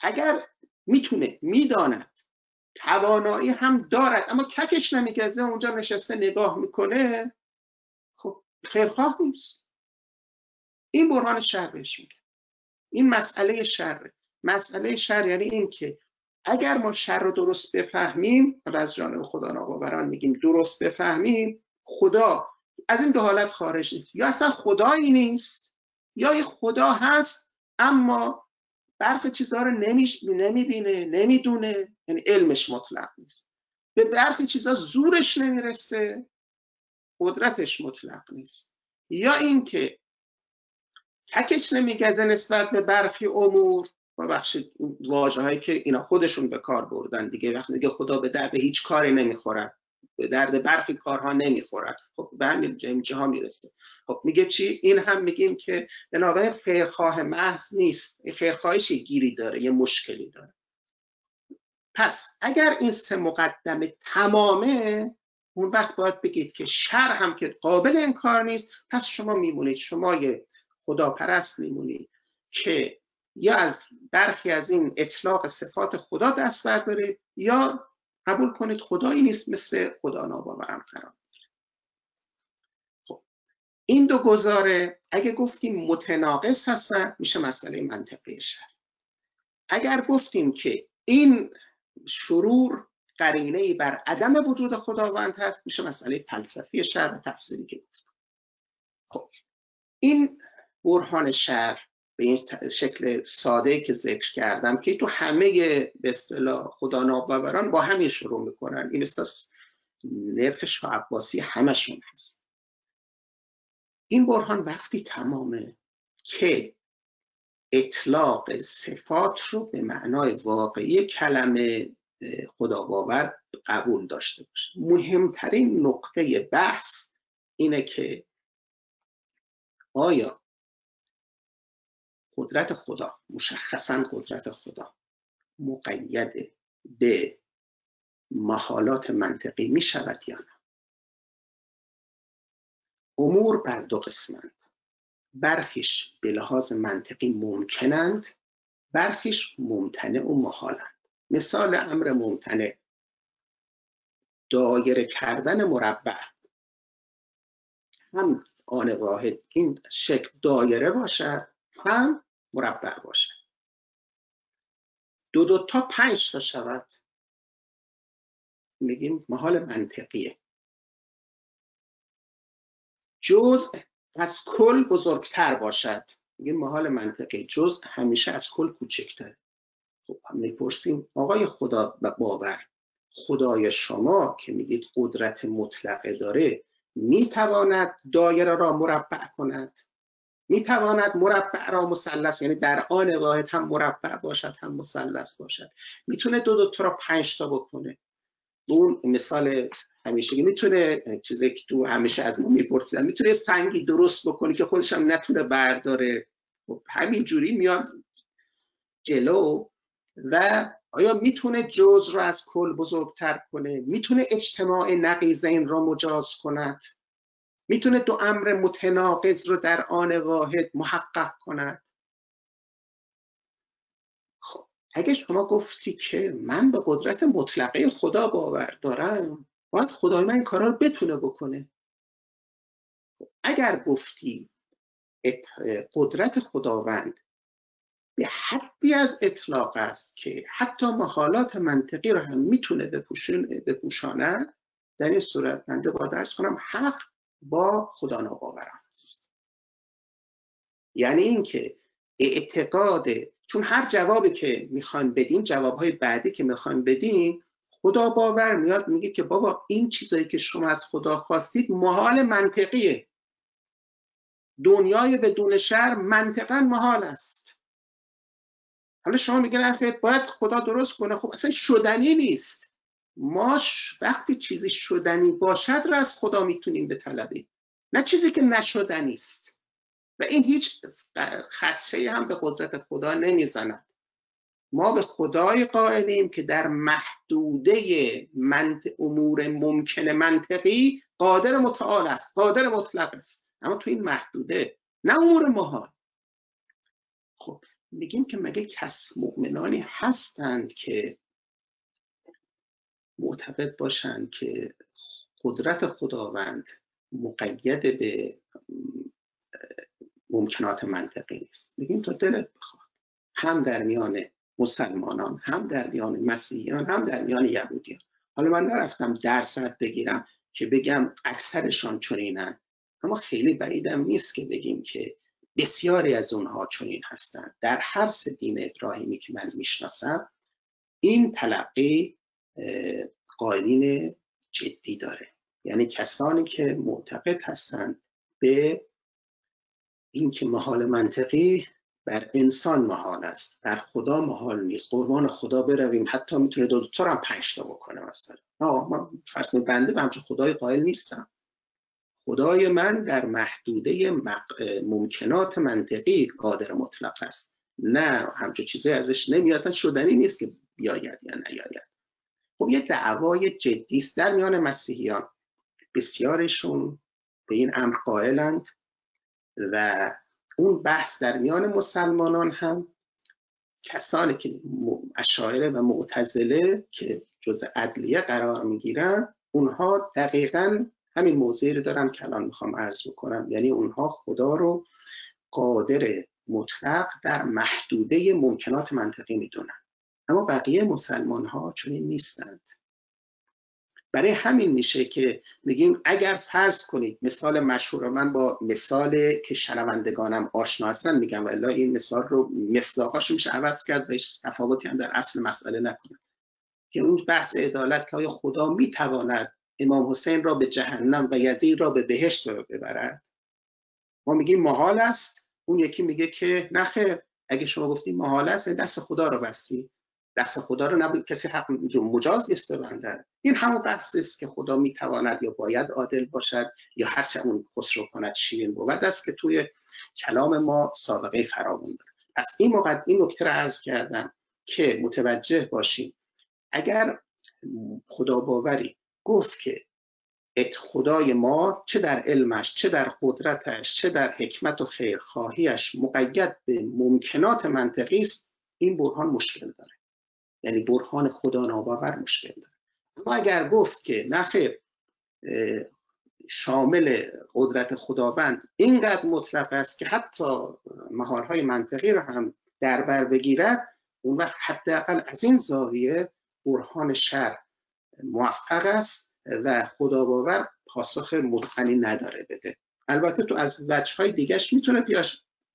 اگر می‌تونه می‌داند توانایی هم دارد اما ککش نمیگزه اونجا نشسته نگاه می‌کنه خب خیرخواه نیست. این برهان شر بهش میگه. این مسئله شره. مسئله شر یعنی این که اگر ما شر رو درست بفهمیم از جانب خدا ناباوران میگیم درست بفهمیم خدا از این دو حالت خارج نیست. یا اصلا خدایی نیست یا خدا هست اما برخی چیزها رو نمی‌بینه نمی‌دونه یعنی علمش مطلق نیست. به برخی چیزها زورش نمی‌رسه قدرتش مطلق نیست. یا اینکه تکش نمیگزه نسبت به برخی امور ببخشید واجه هایی که اینا خودشون به کار بردن دیگه. وقتی میگه خدا به درد هیچ کاری نمی‌خورد به درد برخی کارها نمی‌خورد خب به همین ها می‌رسه. خب میگه چی؟ این هم میگیم که بنابراین خیرخواه محض نیست. خیرخواهش گیری داره یه مشکلی داره. پس اگر این سه مقدمه تمامه اون وقت باید بگید که شر هم که قابل انکار نیست. پس شما میمونید شما یه خداپرست میمونید که یا از برخی از این اطلاق صفات خدا دست برداره یا قبول کنید خدایی نیست مثل خدا ناباورم قرار. خب این دو گزاره اگه گفتیم متناقض هستن میشه مسئله منطقی شر اگر گفتیم که این شرور قرینه بر عدم وجود خداوند هست میشه مسئله فلسفی شر و تفسیری که خب این برهان شر به این شکل ساده که ذکر کردم که تو همه به اصطلاح خدا ناباوران با همین شروع می‌کنن. این استاس نرخ شاه عباسی همشون هست. این برهان وقتی تمامه که اطلاق صفات رو به معنای واقعی کلمه خدا باور قبول داشته باشه. مهمترین نقطه بحث اینه که آیا قدرت خدا مشخصا قدرت خدا مقید به محالات منطقی می شود یا نه؟ امور بر دو قسمند. برخیش به لحاظ منطقی ممکنند برخیش ممتنع و محالند. مثال امر ممتنع. دایره کردن مربع. هم آن واحد این شکل دایره باشد هم مربع باشد دو دو تا پنج تا شود. میگیم محال منطقیه. جزء از کل بزرگتر باشد. میگیم محال منطقی. جزء همیشه از کل کوچکتره. خب می‌پرسیم آقای خدا باور خدای شما که میگید قدرت مطلقه داره می‌تواند دایره را مربع کند؟ می‌تواند مربع را مثلث یعنی در آن واحد هم مربع باشد هم مثلث باشد. می‌تونه دو دو تا را پنج تا بکنه. اون مثال همیشه می‌تونه چیزی که تو همیشه از ما میپرسیدن می‌تونه سنگی درست بکنه که خودش هم نتونه برداره. خب همین جوری میاد جلو و آیا می‌تونه جز رو از کل بزرگتر کنه؟ می‌تونه اجتماع نقیزین را مجاز کند؟ می‌تونه دو امر متناقض رو در آن واحد محقق کند. خب اگه شما گفتی که من به قدرت مطلقه خدا باور دارم باید خدای من این کارا رو بتونه بکنه. خب اگر گفتی قدرت خداوند به حدی از اطلاق است که حتی محالات منطقی رو هم می‌تونه بپوشاند در این صورت من با درس کنم حق با خدا ناباوران است. یعنی اینکه اعتقاد چون هر جوابی که می‌خوان بدیم جوابهای بعدی که می‌خوان بدیم خدا باور میاد میگه که بابا این چیزایی که شما از خدا خواستید محال منطقیه. دنیای بدون شر منطقا محال است. حالا شما میگن باید خدا درست کنه. خب اصلا شدنی نیست. ما وقتی چیزی شدنی باشد را از خدا می‌تونیم بطلبیم. نه چیزی که نشدنی است و این هیچ خدشه هم به قدرت خدا نمی‌زند. ما به خدای قائلیم که در محدوده امور ممکن منطقی قادر متعال است قادر مطلق است. اما تو این محدوده نه امور محال. خب میگیم که مگه کس مؤمنانی هستند که معتقد باشند که قدرت خداوند مقید به ممکنات منطقی نیست. میگیم تو دلت بخواد. هم در میان مسلمانان هم در میان مسیحیان هم در میان یهودیان. حالا من نرفتم درصد بگیرم که بگم اکثرشان چنینن. اما خیلی بعیدم نیست که بگیم که بسیاری از اونها چنین هستند در هر سه دین ابراهیمی که من می‌شناسم این تلقی قائلین جدی داره. یعنی کسانی که معتقد هستند به اینکه محال منطقی بر انسان محال است. بر خدا محال نیست. قربان خدا برویم. حتی می‌تونه دو تا هم پنج تا بکنه مثلا. من فرض بنده به همچون خدای قائل نیستم. خدای من در محدوده ممکنات منطقی قادر مطلق است. نه همچون چیزی ازش نمیاد شدنی نیست که بیاید یا نیاید. خب یه دعوای جدی است در میان مسیحیان. بسیارشون به این امر قائلند و اون بحث در میان مسلمانان هم کسانی که اشاعره و معتزله که جز عدلیه قرار می‌گیرن اونها دقیقا همین موضعی رو دارم که الان می‌خوام عرض بکنم. یعنی اونها خدا رو قادر مطلق در محدوده ممکنات منطقی می‌دونن. اما بقیه مسلمان ها چنین نیستند. برای همین میشه که میگیم اگر فرض کنید مثال مشهور من با مثال که شنوندگانم آشنا هستن میگم و این مثال رو مصداقاش میشه عوض کرد و هیچ تفاوتی هم در اصل مسئله نکنه که اون بحث عدالت که آیا خدا می‌تواند امام حسین را به جهنم و یزید را به بهشت ببرد؟ ما میگیم محال است. اون یکی میگه که نخیر اگه شما گفتیم محال است دست خدا رو بستی. دست خدا رو نبود. کسی حق مجاز نیست ببنده این همون بحث است که خدا می‌تواند یا باید عادل باشد یا هرچه اون خسرو کند شیرین بود. است که توی کلام ما سابقه فراوان داره. پس این موقع این نکته رو عرض کردم که متوجه باشیم اگر خدا باوری گفت که ات خدای ما چه در علمش چه در قدرتش چه در حکمت و خیرخواهیش مقید به ممکنات منطقی است این برهان مشکل داره. یعنی برهان خدا ناباور مشکل داره. اما اگر گفت که نخیر شامل قدرت خداوند اینقدر مطلق است که حتی مهارهای منطقی رو هم در بر بگیرد اون وقت حداقل از این زاویه برهان شر موفق است و خدا باور پاسخ متقنی نداره بده. البته تو از وجه های دیگهش می‌تونه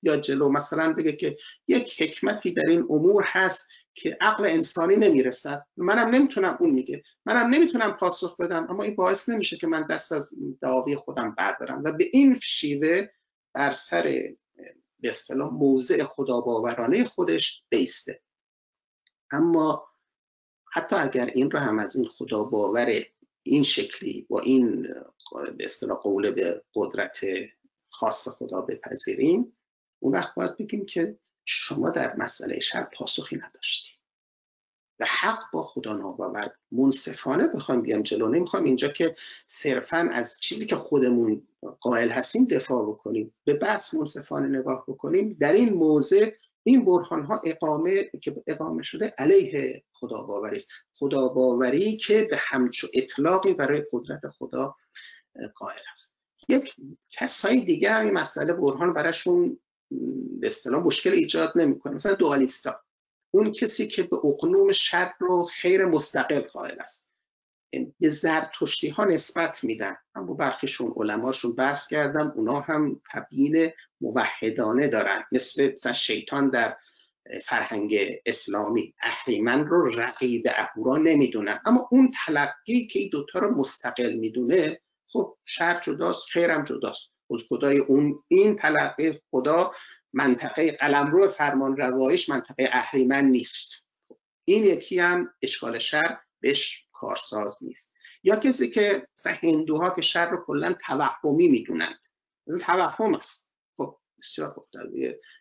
یا جلو. مثلا بگه که یک حکمتی در این امور هست که عقل انسانی نمی‌رسد. منم نمی‌تونم اون میگه. منم نمی‌تونم پاسخ بدم اما این باعث نمیشه که من دست از دعاوی خودم بردارم. و به این شیوه بر سر به اصطلاح موضع خداباورانه خودش بیسته. اما حتی اگر این رو هم از این خدا باور این شکلی با این به اصطلاح قول به قدرت خاص خدا بپذیریم اون وقت باید بگیم که شما در مسئله شر پاسخی نداشتی. و حق با خدا ناباور. منصفانه بخوایم بیام جلو. نمی‌خوایم اینجا که صرفا از چیزی که خودمون قائل هستیم دفاع بکنیم. به بحث منصفانه نگاه بکنیم. در این موضع این برهان ها اقامه که اقامه شده علیه خدا باوری است. خدا باوری که به همچو اطلاقی برای قدرت خدا قائل است. یک کسای دیگه همین مسئله برهان براشون به مشکل ایجاد نمی‌کنه. مثلا دوالیستا. اون کسی که به اقنوم شر رو خیر مستقل قائل است. به زرتشتی ها نسبت میدن. اما برخیشون علماشون بحث کردم. اونا هم تبیین موحدانه دارن. مثل مثلا شیطان در فرهنگ اسلامی. اهریمن رو رقیب اهورا نمی‌دونن. اما اون تلقی که این دوتا رو مستقل می‌دونه خب شر جداست خیرم جداست. از خدای اون این تلقی خدا منطقه قلمرو فرمان روایش منطقه اهریمن نیست. این یکی هم اشکال شر بهش کارساز نیست. یا کسی که مثلا هندوها که شر رو کلا توهمی می‌دونند. این توهم است. خب بسیار خوب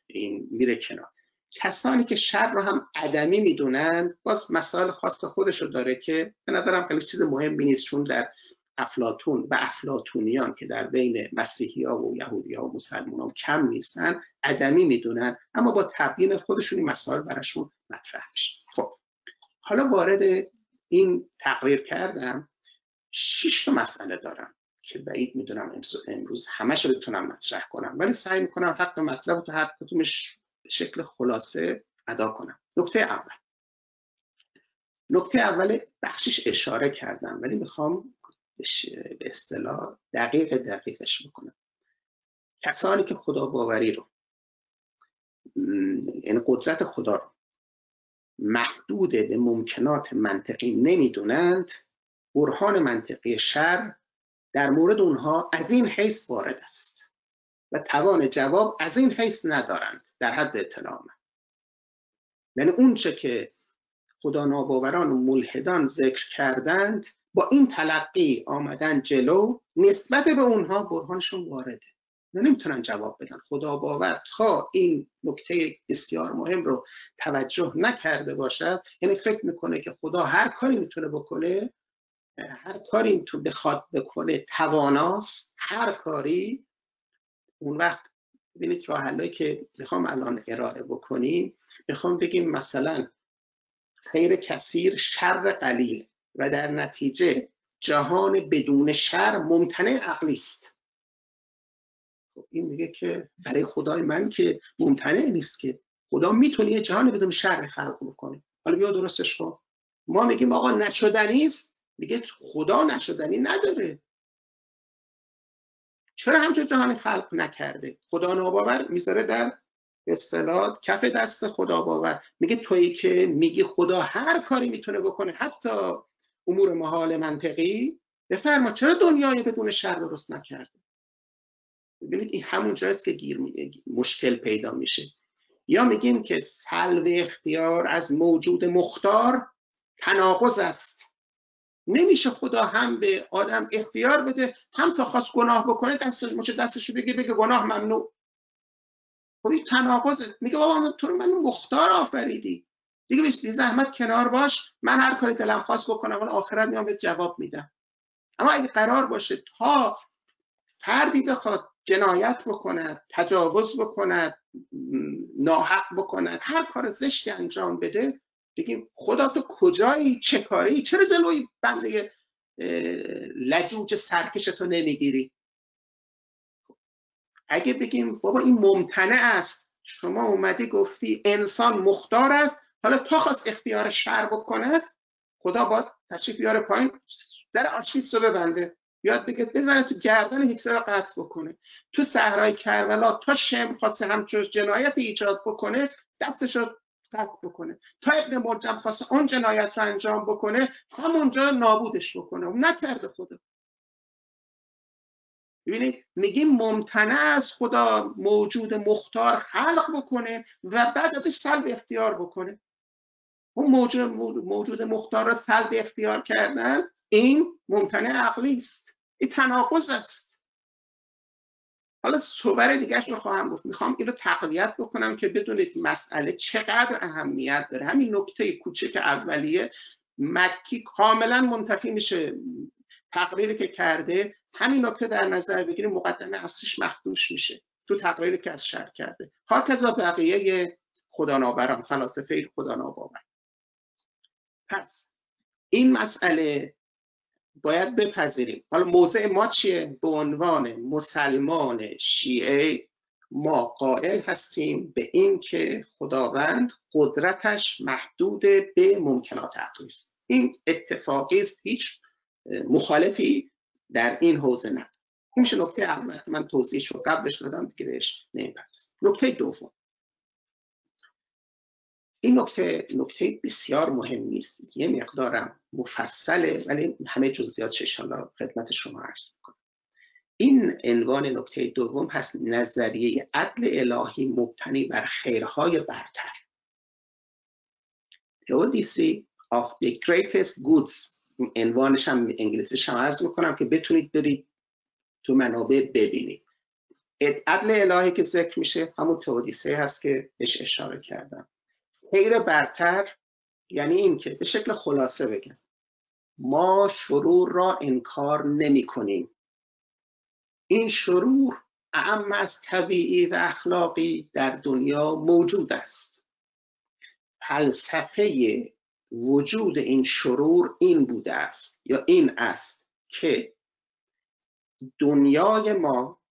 این میره کنار. کسانی که شر رو هم عدمی می‌دونند باز مسائل خاص خودش رو داره که به نظرم خیلی چیز مهمی نیست چون در افلاتون و افلاتونیان که در بین مسیحی ها و یهودی ها و مسلمان ها کم نیستن عدمی می‌دونن اما با تبیین خودشون این مسائل براشون مطرح میشه. خب حالا وارد این تقریر کردم شش تا مسئله دارم که بعید می‌دونم امروز همش رو بتونم مطرح کنم ولی سعی می‌کنم حق مطلب تو هر کدومش شکل خلاصه ادا کنم. نکته اول. نکته اول بخشش اشاره کردم ولی می‌خوام به اصطلاح دقیق دقیقش بکنم. کسانی که خدا باوری رو یعنی قدرت خدا رو محدود به ممکنات منطقی نمی‌دونند برهان منطقی شر در مورد اونها از این حیث وارد است و توان جواب از این حیث ندارند در حد اطلاع من. یعنی اونچه که خدا ناباوران و ملحدان ذکر کردند با این تلقی آمدن جلو نسبت به اونها برهانشون وارده. نمی‌تونن جواب بدن. خدا باور تا این نکته بسیار مهم رو توجه نکرده باشد یعنی فکر می‌کنه که خدا هر کاری می‌تونه بکنه هر کاری می‌تونه بخواد بکنه تواناست هر کاری. اون وقت ببینید راه که می‌خوام الان ارائه بکنیم. می‌خوام بگیم مثلا خیر کثیر شر قلیل. و در نتیجه جهان بدون شر ممتنع عقلی است. خب این میگه که برای خدای من که ممتنع نیست که. خدا می‌تونه یه جهان بدون شر خلق بکنه. حالا بیا درستش کن. ما میگیم آقا نشدنی است. میگه خدا نشدنی نداره. چرا همچون جهان خلق نکرده؟ خدا ناباور می‌ذاره در اصطلاح کف دست خدا باور. میگه تویی که میگی خدا هر کاری می‌تونه بکنه حتی امور محال منطقی بفرما چرا دنیای بدون شر درست نکرده؟ ببینید این همون جاست که گیر مشکل پیدا میشه. یا میگیم که سلب اختیار از موجود مختار تناقض است. نمیشه خدا هم به آدم اختیار بده هم تا خواست گناه بکنه دست مچه دستشو بگه بگه گناه ممنوع. خب این تناقض میگه بابا تو رو من مختار آفریدی. دیگه بی زحمت کنار باش من هر کاری دلم خواست بکنم اون آخرت میام به جواب میدم. اما اگه قرار باشه تا فردی بخواد جنایت بکند تجاوز بکند ناحق بکند هر کار زشتی انجام بده بگیم خدا تو کجایی؟ چه کاری؟ چرا جلوی بنده لجوج سرکش تو نمی‌گیری؟ اگه بگیم بابا این ممتنع است. شما اومدی گفتی انسان مختار است. حالا تا خواست اختیار شر بکند خدا باید تشریف بیاره پایین در آشیست رو ببنده. بیاد بگه بزنه تو گردن هیتلر رو قطع بکنه. تو صحرای کربلا تا شم خواسته همچون جنایت ایجاد بکنه دستش رو قطع بکنه. تا ابن مرجم خواسته اون جنایت رو انجام بکنه همونجا نابودش بکنه. و نکرده خدا. ببینید میگیم ممتنع از خدا موجود مختار خلق بکنه و بعد ازش سلب اختیار بکنه. اون موجود, موجود مختار رو سلب اختیار کردن این ممتنع عقلی است. این تناقض است. حالا صور دیگرش رو خواهم گفت. می‌خوام این رو تقویت بکنم که بدونید مسئله چقدر اهمیت داره. همین نکته کوچک اولیه مکی کاملا منتفی میشه تقریری که کرده. همین نکته در نظر بگیریم مقدمه اصلیش مخدوش میشه. تو تقریری که از شر کرده. هاکذا بقیه خدا فلاسفه خدا پس این مسئله باید بپذیریم. حالا موضع ما چیه؟ به عنوان مسلمان شیعه ما قائل هستیم به این که خداوند قدرتش محدود به ممکنات عقلی است. این اتفاقی است هیچ مخالفی در این حوزه نه. این نکته اول من توضیحش رو قبلش دادم دیگه بهش نکته دوم. این نکته نکته بسیار مهمی است یه مقدارم مفصله ولی همه جزئیاتش ان خدمت شما عرض می‌کنم. این عنوان نکته دوم هست نظریه عدل الهی مبتنی بر خیرهای برتر. Theodicy of the greatest goods. عنوانش هم انگلیسیش هم عرض می‌کنم که بتونید برید تو منابع ببینید. عدل الهی که ذکر میشه همون تئودیسه هست که بهش اشاره کردم. خیر برتر یعنی اینکه به شکل خلاصه بگم. ما شرور را انکار نمی کنیم. این شرور اعم از طبیعی و اخلاقی در دنیا موجود است. فلسفه وجود این شرور این بوده است یا این است که دنیای ما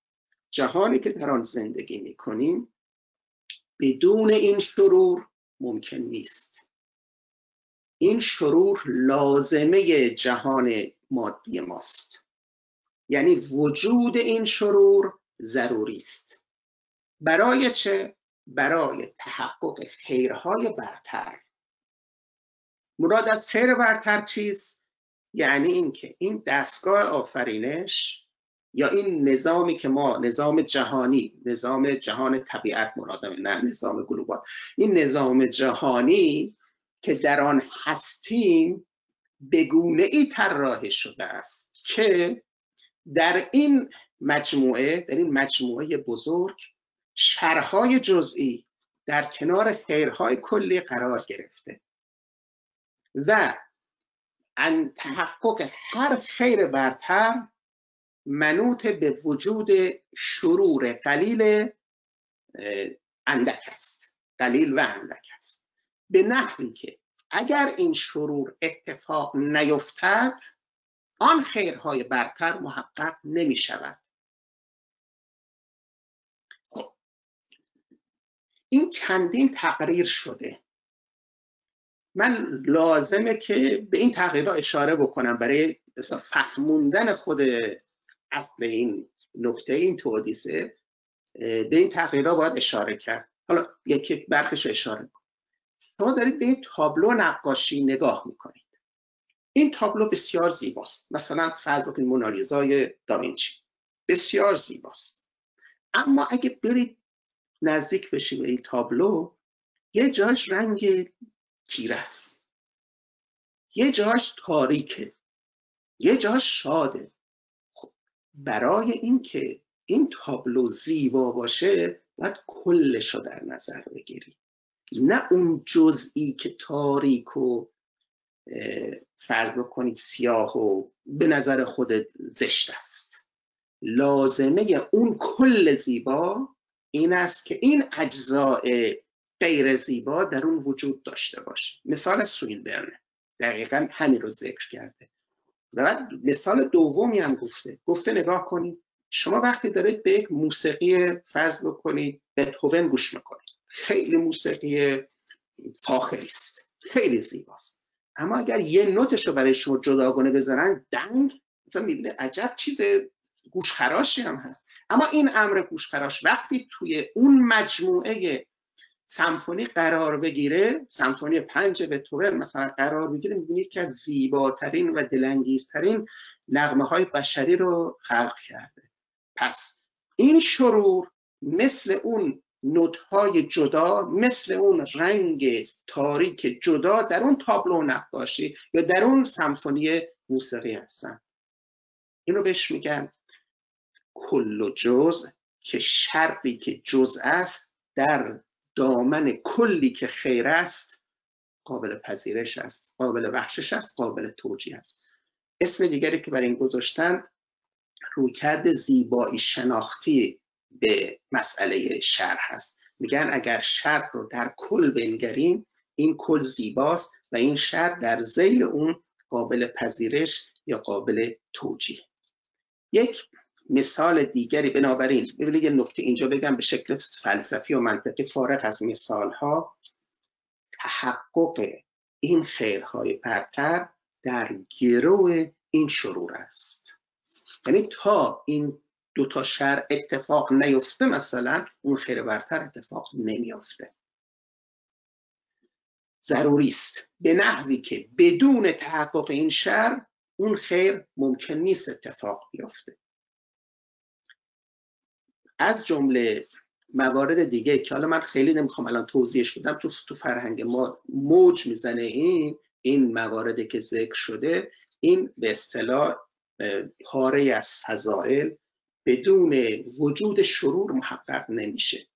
جهانی که در آن زندگی می کنیم بدون این شرور ممکن نیست. این شرور لازمه جهان مادی ماست. یعنی وجود این شرور ضروری است. برای چه؟ برای تحقق خیرهای برتر. مراد از خیر برتر چیست؟ یعنی اینکه این دستگاه آفرینش یا این نظامی که ما نظام جهانی نظام جهان طبیعت مرادم نه نظام گلوبال. این نظام جهانی که در آن هستیم بگونه ای طراحی شده است که در این مجموعه در این مجموعه بزرگ شرهای جزئی در کنار خیرهای کلی قرار گرفته. و ان تحقق هر خیر برتر منوط به وجود شرور قلیل اندک است. قلیل و اندک است. به نحوی که اگر این شرور اتفاق نیفتد آن خیرهای برتر محقق نمی شود. خب، این چندین تقریر شده. من لازمه که به این تغییرها اشاره بکنم برای فهموندن خود اصل این نکته این تودیسه به این تغییرها باید اشاره کرد. حالا یکی برخش اشاره کن. شما دارید به این تابلو نقاشی نگاه می‌کنید. این تابلو بسیار زیباست. مثلا فرض بکنید مونالیزای داوینچی. بسیار زیباست. اما اگه برید نزدیک بشید به این تابلو یه جاش رنگ تیره است. یه جاش تاریکه. یه جاش شاده. برای اینکه این تابلو زیبا باشه باید کلش رو در نظر بگیری. نه اون جزئی که تاریک و فرض بکنید سیاه و به نظر خودت زشت است. لازمه اون کل زیبا این است که این اجزاء غیر زیبا در اون وجود داشته باشه. مثال از برنه دقیقا همین رو ذکر کرده. و بعد مثال دومی هم گفته. گفته نگاه کنید شما وقتی دارید به یک موسیقی فرض بکنید بتهوون گوش می‌کنید. خیلی موسیقی فاخری است. خیلی زیباست. اما اگر یه نوتش رو برای شما جداگانه بزنن دنگ مثلا می‌بینه عجب چیز گوشخراشی هم هست. اما این امر گوشخراش وقتی توی اون مجموعه سمفونی قرار بگیره سمفونی پنج بتوور مثلا قرار بگیره می‌بینید که از زیباترین و دلانگیزترین نغمه های بشری رو خلق کرده. پس این شرور مثل اون نوت های جدا مثل اون رنگ تاریک جدا در اون تابلو نقاشی یا در اون سمفونی موسیقی هستن. اینو بهش میگن کل و جز که شرقی که جز است در دامن کلی که خیر است قابل پذیرش است قابل بخشش است قابل توجیه است. اسم دیگری که برای این گذاشتن رویکرد زیبایی شناختی به مسئله شر هست میگن اگر شر رو در کل بنگریم این کل زیباست و این شر در زیل اون قابل پذیرش یا قابل توجیه. یک مثال دیگری بنابراین ببینید یه نکته اینجا بگم به شکل فلسفی و منطقی فارغ از مثال ها تحقق این خیرهای برتر در گروه این شرور است. یعنی تا این دو تا شر اتفاق نیفته مثلا اون خیر برتر اتفاق نمیافته. ضروری است به نحوی که بدون تحقق این شر اون خیر ممکن نیست اتفاق بیفته. از جمله موارد دیگه که حالا من خیلی نمی‌خوام الان توضیحش بدم تو تو فرهنگ ما موج می‌زنه این این مواردی که ذکر شده این به اصطلاح پاره از فضائل بدون وجود شرور محقق نمیشه.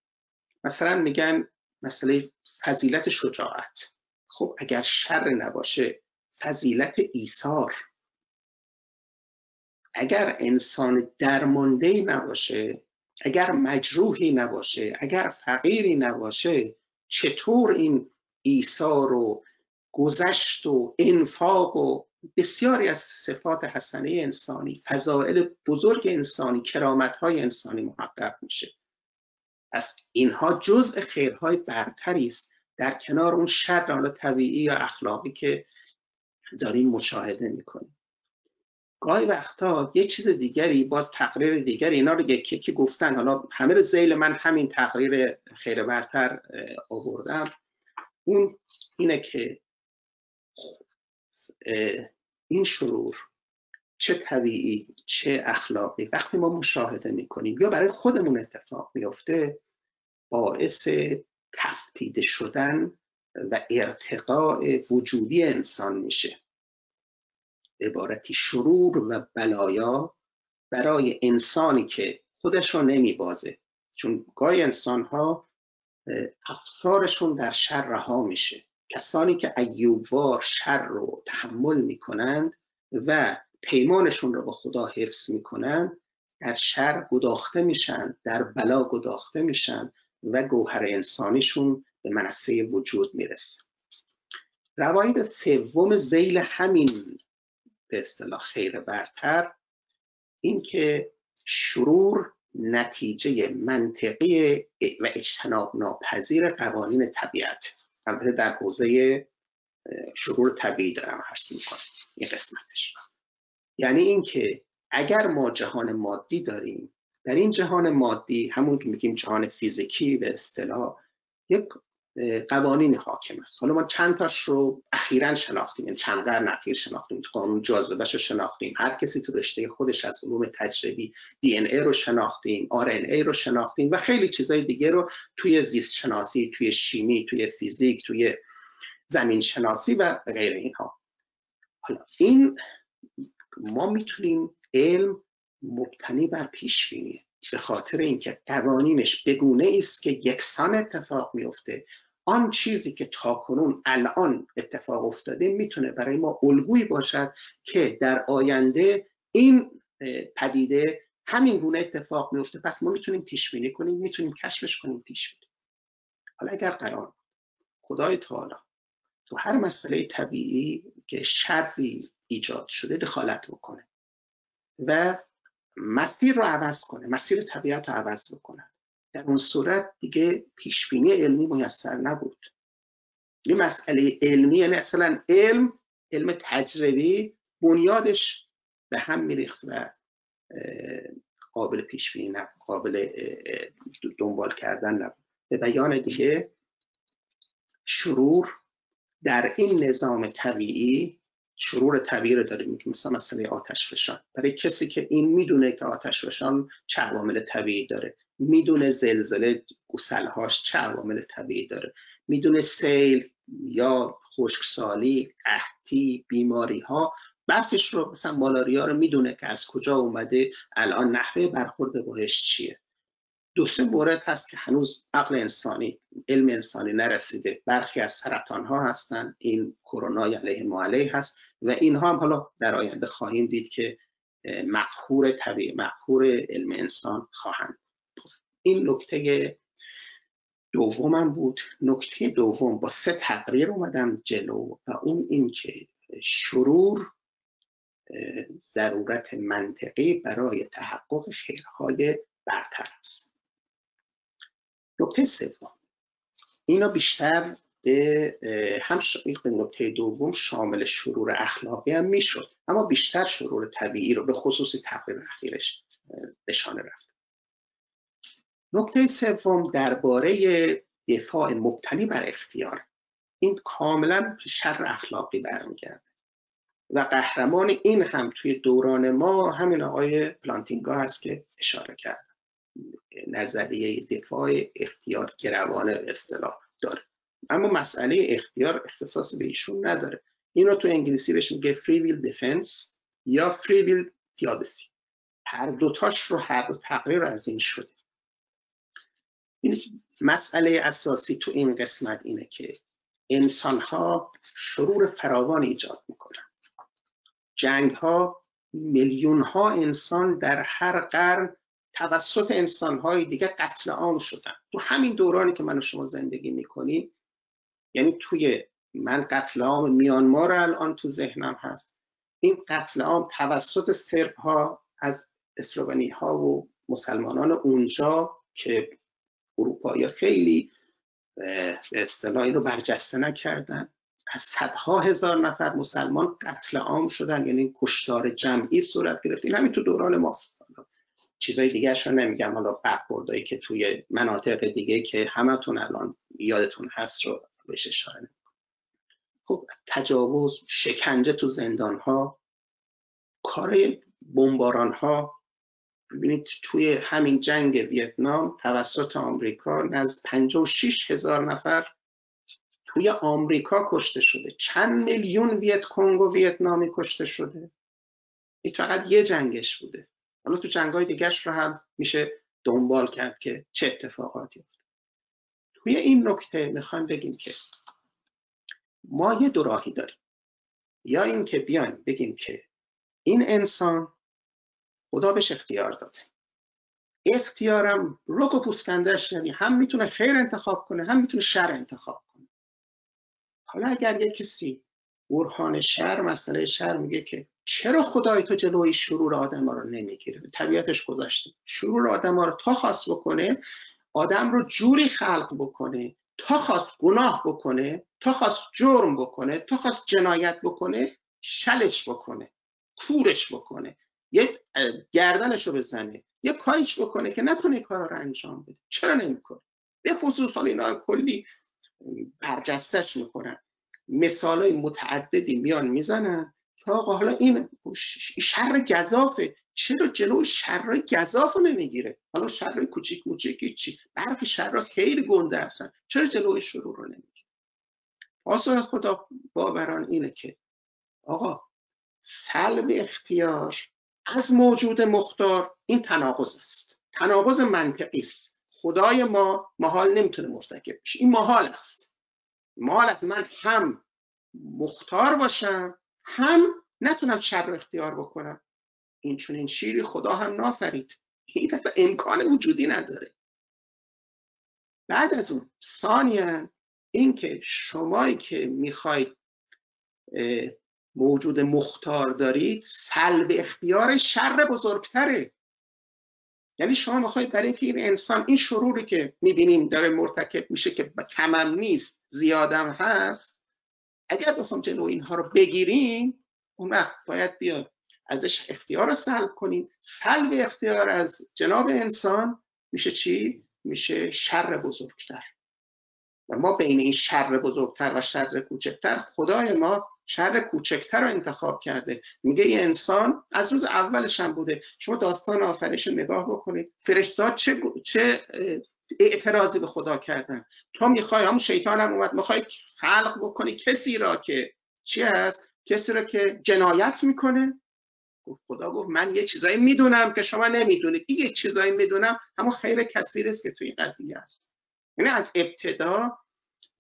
مثلا میگن مسئله فضیلت شجاعت. خب اگر شر نباشه فضیلت ایثار. اگر انسان درمانده نباشه اگر مجروحی نباشه اگر فقیری نباشه چطور این ایثار و گذشت و انفاق و بسیاری از صفات حسنه انسانی فضائل بزرگ انسانی کرامت های انسانی محقق میشه. پس اینها جزء خیرهای برتری است. در کنار اون شر حالا طبیعی یا اخلاقی که داریم مشاهده می‌کنیم. گاهی وقتا یه چیز دیگری باز تقریر دیگری اینا رو یکی که گفتن. حالا همه رو زیل من همین تقریر خیر برتر آوردم. اون اینه که این شرور چه طبیعی چه اخلاقی؟ وقتی ما مشاهده می‌کنیم یا برای خودمون اتفاق میفته باعث تفتیده شدن و ارتقاء وجودی انسان میشه. عبارتی شرور و بلایا برای انسانی که خودش رو نمیبازه. چون گاهی انسان ها افکارشون در شر رها میشه. کسانی که ایوبوار شر رو تحمل می‌کنند و پیمانشون رو با خدا حفظ می‌کنند در شر گداخته میشن در بلا گداخته میشن و گوهر انسانیشون به منصه وجود می‌رسه. روایت سوم زیل همین به اصطلاح خیر برتر. اینکه شرور نتیجه منطقی و اجتناب ناپذیر قوانین طبیعت. البته در حوزه شرور طبیعی دارم عرض می‌کنم. این قسمتش. یعنی اینکه اگر ما جهان مادی داریم در این جهان مادی همون که میگیم جهان فیزیکی به اصطلاح یک قوانین حاکم است. حالا ما چند تاش رو اخیرا شناختیم یعنی چند قرن اخیر شناختیم قانون جاذبهش رو شناختیم. هر کسی تو رشته خودش از علوم تجربی دی ای رو شناختیم آر ای رو شناختیم و خیلی چیزای دیگه رو توی زیست شناسی توی شیمی توی فیزیک توی زمین شناسی و غیر اینها. حالا این ما می‌تونیم علم مبتنی بر پیش بینی به خاطر اینکه قوانینش بگونه است که یکسان اتفاق میفته آن چیزی که تاکنون الان اتفاق افتاده می‌تونه برای ما الگویی باشد که در آینده این پدیده همین گونه اتفاق میفته پس ما می‌تونیم پیش بینی کنیم می‌تونیم کشفش کنیم پیش بینی حالا اگر قرار خدای تعالی تو هر مسئله طبیعی که شری ایجاد شده دخالت بکنه و مسیر رو عوض کنه مسیر طبیعت رو عوض بکنه. در اون صورت دیگه پیشبینی علمی میسر نبود. یه مسئله علمی یعنی اصلا علم علم تجربی بنیادش به هم میریخت و قابل پیش بینی نبود قابل دنبال کردن نبود. به بیان دیگه شرور در این نظام طبیعی شرور طبیعی رو داریم که مثلا مسئله آتش فشان برای کسی که این می‌دونه که آتش فشان چه عوامل طبیعی داره. می‌دونه زلزله گسلهاش چه عوامل طبیعی داره. می‌دونه سیل یا خشکسالی قحطی بیماری ها رو مثلا مالاریا رو می‌دونه که از کجا اومده الان نحوه برخورد باش چیه. دو سه مورد هست که هنوز عقل انسانی علم انسانی نرسیده. برخی از سرطان ها هستن این کرونا علیه ما علیه هست و اینها هم حالا در آینده خواهیم دید که مقهور طبیعی مقهور علم انسان خواهند. این نکته دومم بود. نکته دوم با سه تقریر اومدم جلو و اون این که شرور ضرورت منطقی برای تحقق خیرهای برتر است. نکته سوم. اینا بیشتر به هم به نکته دوم شامل شرور اخلاقی هم می‌شد اما بیشتر شرور طبیعی رو به خصوص تقریر اخیرش نشانه رفت. نکته سوم درباره دفاع مبتنی بر اختیار. این کاملا شر اخلاقی برمیگرده و قهرمان این هم توی دوران ما همین آقای پلانتینگا هست که اشاره کرد. نظریه دفاع اختیار گروانه اصطلاح داره. اما مسئله اختیار اختصاص به ایشون نداره. اینو تو انگلیسی بهش میگه free will defense یا free will theodicy. هر دوتاش رو هر دو تقریر از این شده. مسئله اساسی تو این قسمت اینه که انسان ها شرور فراوان ایجاد می‌کنن. جنگ ها میلیون ها انسان در هر قرن توسط انسان های دیگه قتل عام شدن. تو همین دورانی که من و شما زندگی می‌کنیم یعنی توی من قتل عام میانمار الان تو ذهنم هست. این قتل عام توسط سرب ها از اسلوونی ها و مسلمانان اونجا که اروپایی خیلی به اصطلاح این رو برجسته نکردن. از صدها هزار نفر مسلمان قتل عام شدن یعنی کشتار جمعی صورت گرفت. این همین تو دوران ماست. چیزای دیگه رو نمیگم. حالا برخوردهایی که توی مناطق دیگه که همتون الان یادتون هست رو بهش اشاره خب تجاوز شکنجه تو زندان ها کار بمباران ها ببینید توی همین جنگ ویتنام توسط آمریکا از 56 هزار نفر توی آمریکا کشته شده. چند میلیون ویت کنگو ویتنامی کشته شده. این فقط یه جنگش بوده. حالا تو جنگ های دیگرش رو هم میشه دنبال کرد که چه اتفاقاتی افتاد توی این نکته می‌خوایم بگیم که ما یه دو راهی داریم. یا اینکه بیایم بگیم که این انسان خدا بهش اختیار داده. اختیارم رک و یعنی هم می‌تونه خیر انتخاب کنه هم می‌تونه شر انتخاب کنه. حالا اگر یه کسی برهان شر مسئله شر میگه که چرا خدای تو جلوی شرور آدم ها رو نمی‌گیره؟ طبیعتش گذاشته. شرور آدم ها رو تا خواست بکنه آدم رو جوری خلق بکنه تا خواست گناه بکنه تا خواست جرم بکنه تا خواست جنایت بکنه شلش بکنه کورش بکنه. یه گردنش رو بزنه. یه کاریش بکنه که نتونه کارا رو انجام بده. چرا نمی‌کنه؟ به خصوص حالا اینا کلی برجستش می‌کنن. مثال های متعددی میان می‌زنن تا آقا حالا این شر گذافه. چرا جلو شر گذاف رو نمی‌گیره؟ حالا شر کوچیک موچیکی چی. برخی شر خیلی گنده هستن. چرا جلوی شروع رو نمی‌گیره؟ پاسخ خدا باوران اینه که آقا سلب اختیار از موجود مختار این تناقض است. تناقض منطقی است. خدای ما محال نمی‌تونه مرتکب بشه. این محال است. مال من هم مختار باشم هم نتونم شر رو اختیار بکنم. این چون این شیری خدا هم نافرید. این دفعه امکان وجودی نداره. بعد از اون ثانیا اینکه شمایی که می‌خواید موجود مختار دارید سلب اختیار شر بزرگتره. یعنی شما می‌خواید برای اینکه این انسان این شروری که می‌بینیم داره مرتکب میشه که کمم نیست زیادم هست اگر بخوام جلو اینها رو بگیریم اون وقت باید بیاد ازش اختیار رو سلب کنیم. سلب اختیار از جناب انسان میشه چی؟ میشه شر بزرگتر. و ما بین این شر بزرگتر و شر کوچکتر خدای ما شر کوچکتر رو انتخاب کرده. میگه یه انسان از روز اولش هم بوده. شما داستان آفرینش رو نگاه بکنید. فرشتات چه, چه اعتراضی به خدا کردن؟ تو می‌خوای همون شیطان هم اومد می‌خوای خلق بکنی کسی را که چی هست؟ کسی را که جنایت می‌کنه؟ خدا گفت من یه چیزایی می‌دونم که شما نمی‌دونید. یه چیزایی می‌دونم اما خیر کثیر است که توی قضیه است یعنی از ابتدا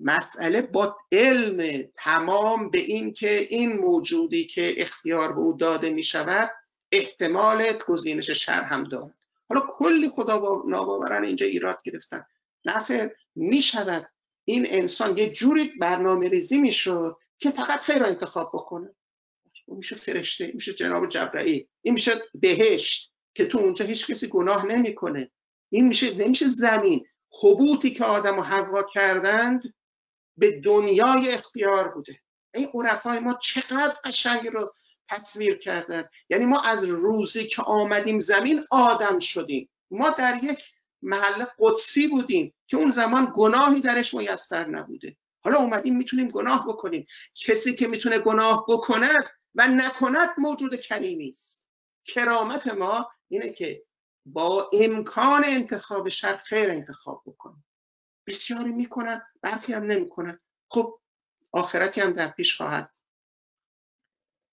مسئله با علم تمام به این که این موجودی که اختیار به او داده می شود احتمال گزینش شر هم دارد. حالا کلی خدا با ناباوران اینجا ایراد گرفتن. نفر می شود این انسان یه جوری برنامه ریزی می شد که فقط خیر را انتخاب بکنه. اون میشه فرشته میشه جناب جبرئیل این میشه بهشت که تو اونجا هیچ کسی گناه نمی‌کنه. این میشه نمیشه زمین. حبوطی که آدم و حوا کردند به دنیای اختیار بوده. این عرفای ما چقدر قشنگ رو تصویر کردن. یعنی ما از روزی که آمدیم زمین آدم شدیم. ما در یک محل قدسی بودیم که اون زمان گناهی درش میسر نبوده. حالا اومدیم می‌تونیم گناه بکنیم. کسی که می‌تونه گناه بکند و نکند موجود کلیمی است کرامت ما اینه که با امکان انتخاب شر خیر انتخاب بکنیم بسیاری می‌کنن برخی هم نمی‌کنن. خب آخرتی هم در پیش خواهد.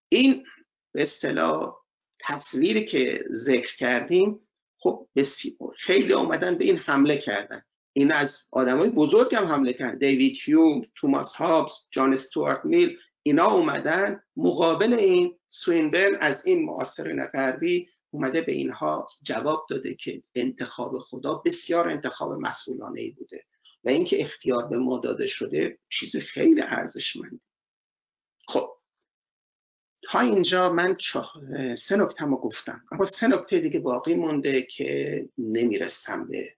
این به اصطلاح تصویری که ذکر کردیم خب خیلی آمدن به این حمله کردن. این از آدمای بزرگ هم حمله کردن. دیوید هیوم توماس هابز جان استوارت میل اینا اومدن. مقابل این سوینبرن از این معاصرین غربی اومده به اینها جواب داده که انتخاب خدا بسیار انتخاب مسئولانه ای بوده. و اینکه اختیار به ما داده شده چیز خیلی ارزشمنده. خب تا اینجا من سه نکته ما گفتم اما سه نکته دیگه باقی مونده که نمی‌رسم به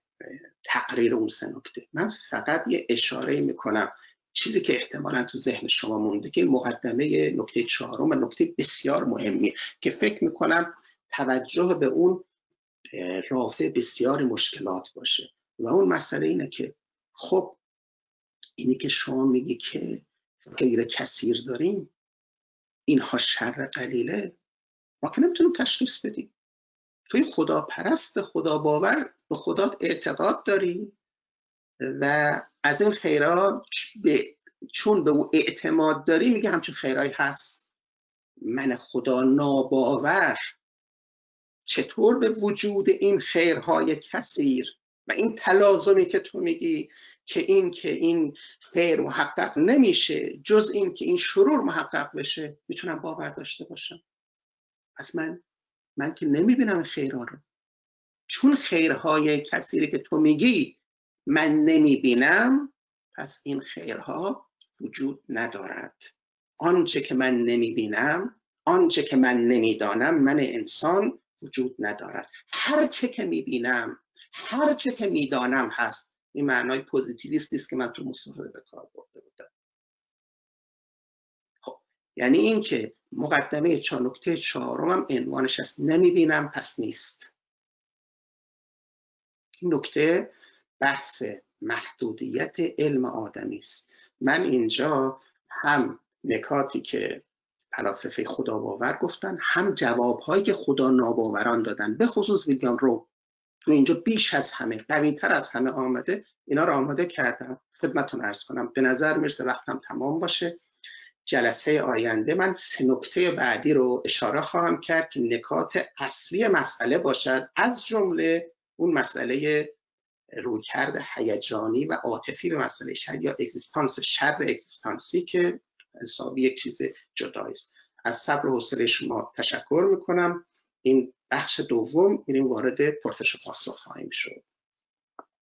تقریر اون سه نکته. من فقط یه اشاره می‌کنم چیزی که احتمالا تو ذهن شما مونده که مقدمه نکته چهارم و نکته بسیار مهمی که فکر می‌کنم توجه به اون رافع بسیار مشکلات باشه. و اون مسئله اینه که خب اینی که شما میگی که غیر کثیر داریم اینها شر قلیله ما که نمی‌تونیم تشخیص بدیم. توی خدا پرست خدا باور به خدا اعتقاد داری و از این خیرات به چون به او اعتماد داری میگه همچون خیرهایی هست. من خدا ناباور چطور به وجود این خیرهای کثیر و این تلازمی که تو میگی که این که این خیر محقق نمیشه جز این که این شرور محقق بشه می‌تونم باور داشته باشم. پس من من که نمی‌بینم خیرها رو. چون خیرهای کثیری که تو میگی من نمی‌بینم پس این خیرها وجود ندارد. آنچه که من نمی‌بینم آنچه که من نمی‌دانم من انسان وجود ندارد. هر چه که می‌بینم هر چه که می‌دانم هست. این معنای پوزیتیویستی است که من تو مصاحبه به کار برده بودم. خب یعنی اینکه مقدمه چهار نکته چهارم عنوانش است. نمی‌بینم پس نیست. این نکته بحث محدودیت علم آدمی است. من اینجا هم نکاتی که فلاسفه خدا باور گفتن هم جوابهایی که خدا ناباوران دادن. به خصوص ویلیام رو تو اینجا بیش از همه قویتر از همه آمده اینا رو آماده کردم. خدمتتون ارز کنم. به نظر می‌رسه وقتم تمام باشه. جلسه آینده من سه نکته بعدی رو اشاره خواهم کرد که نکات اصلی مسئله باشد. از جمله اون مسئله رویکرد هیجانی و عاطفی به مسئله شر یا اگزیستانس شر اگزیستانسی که حسابی یک چیز جدایی است. از صبر و حوصله شما تشکر می‌کنم. این بخش دوم میریم وارد پرسش و پاسخ خواهیم شد.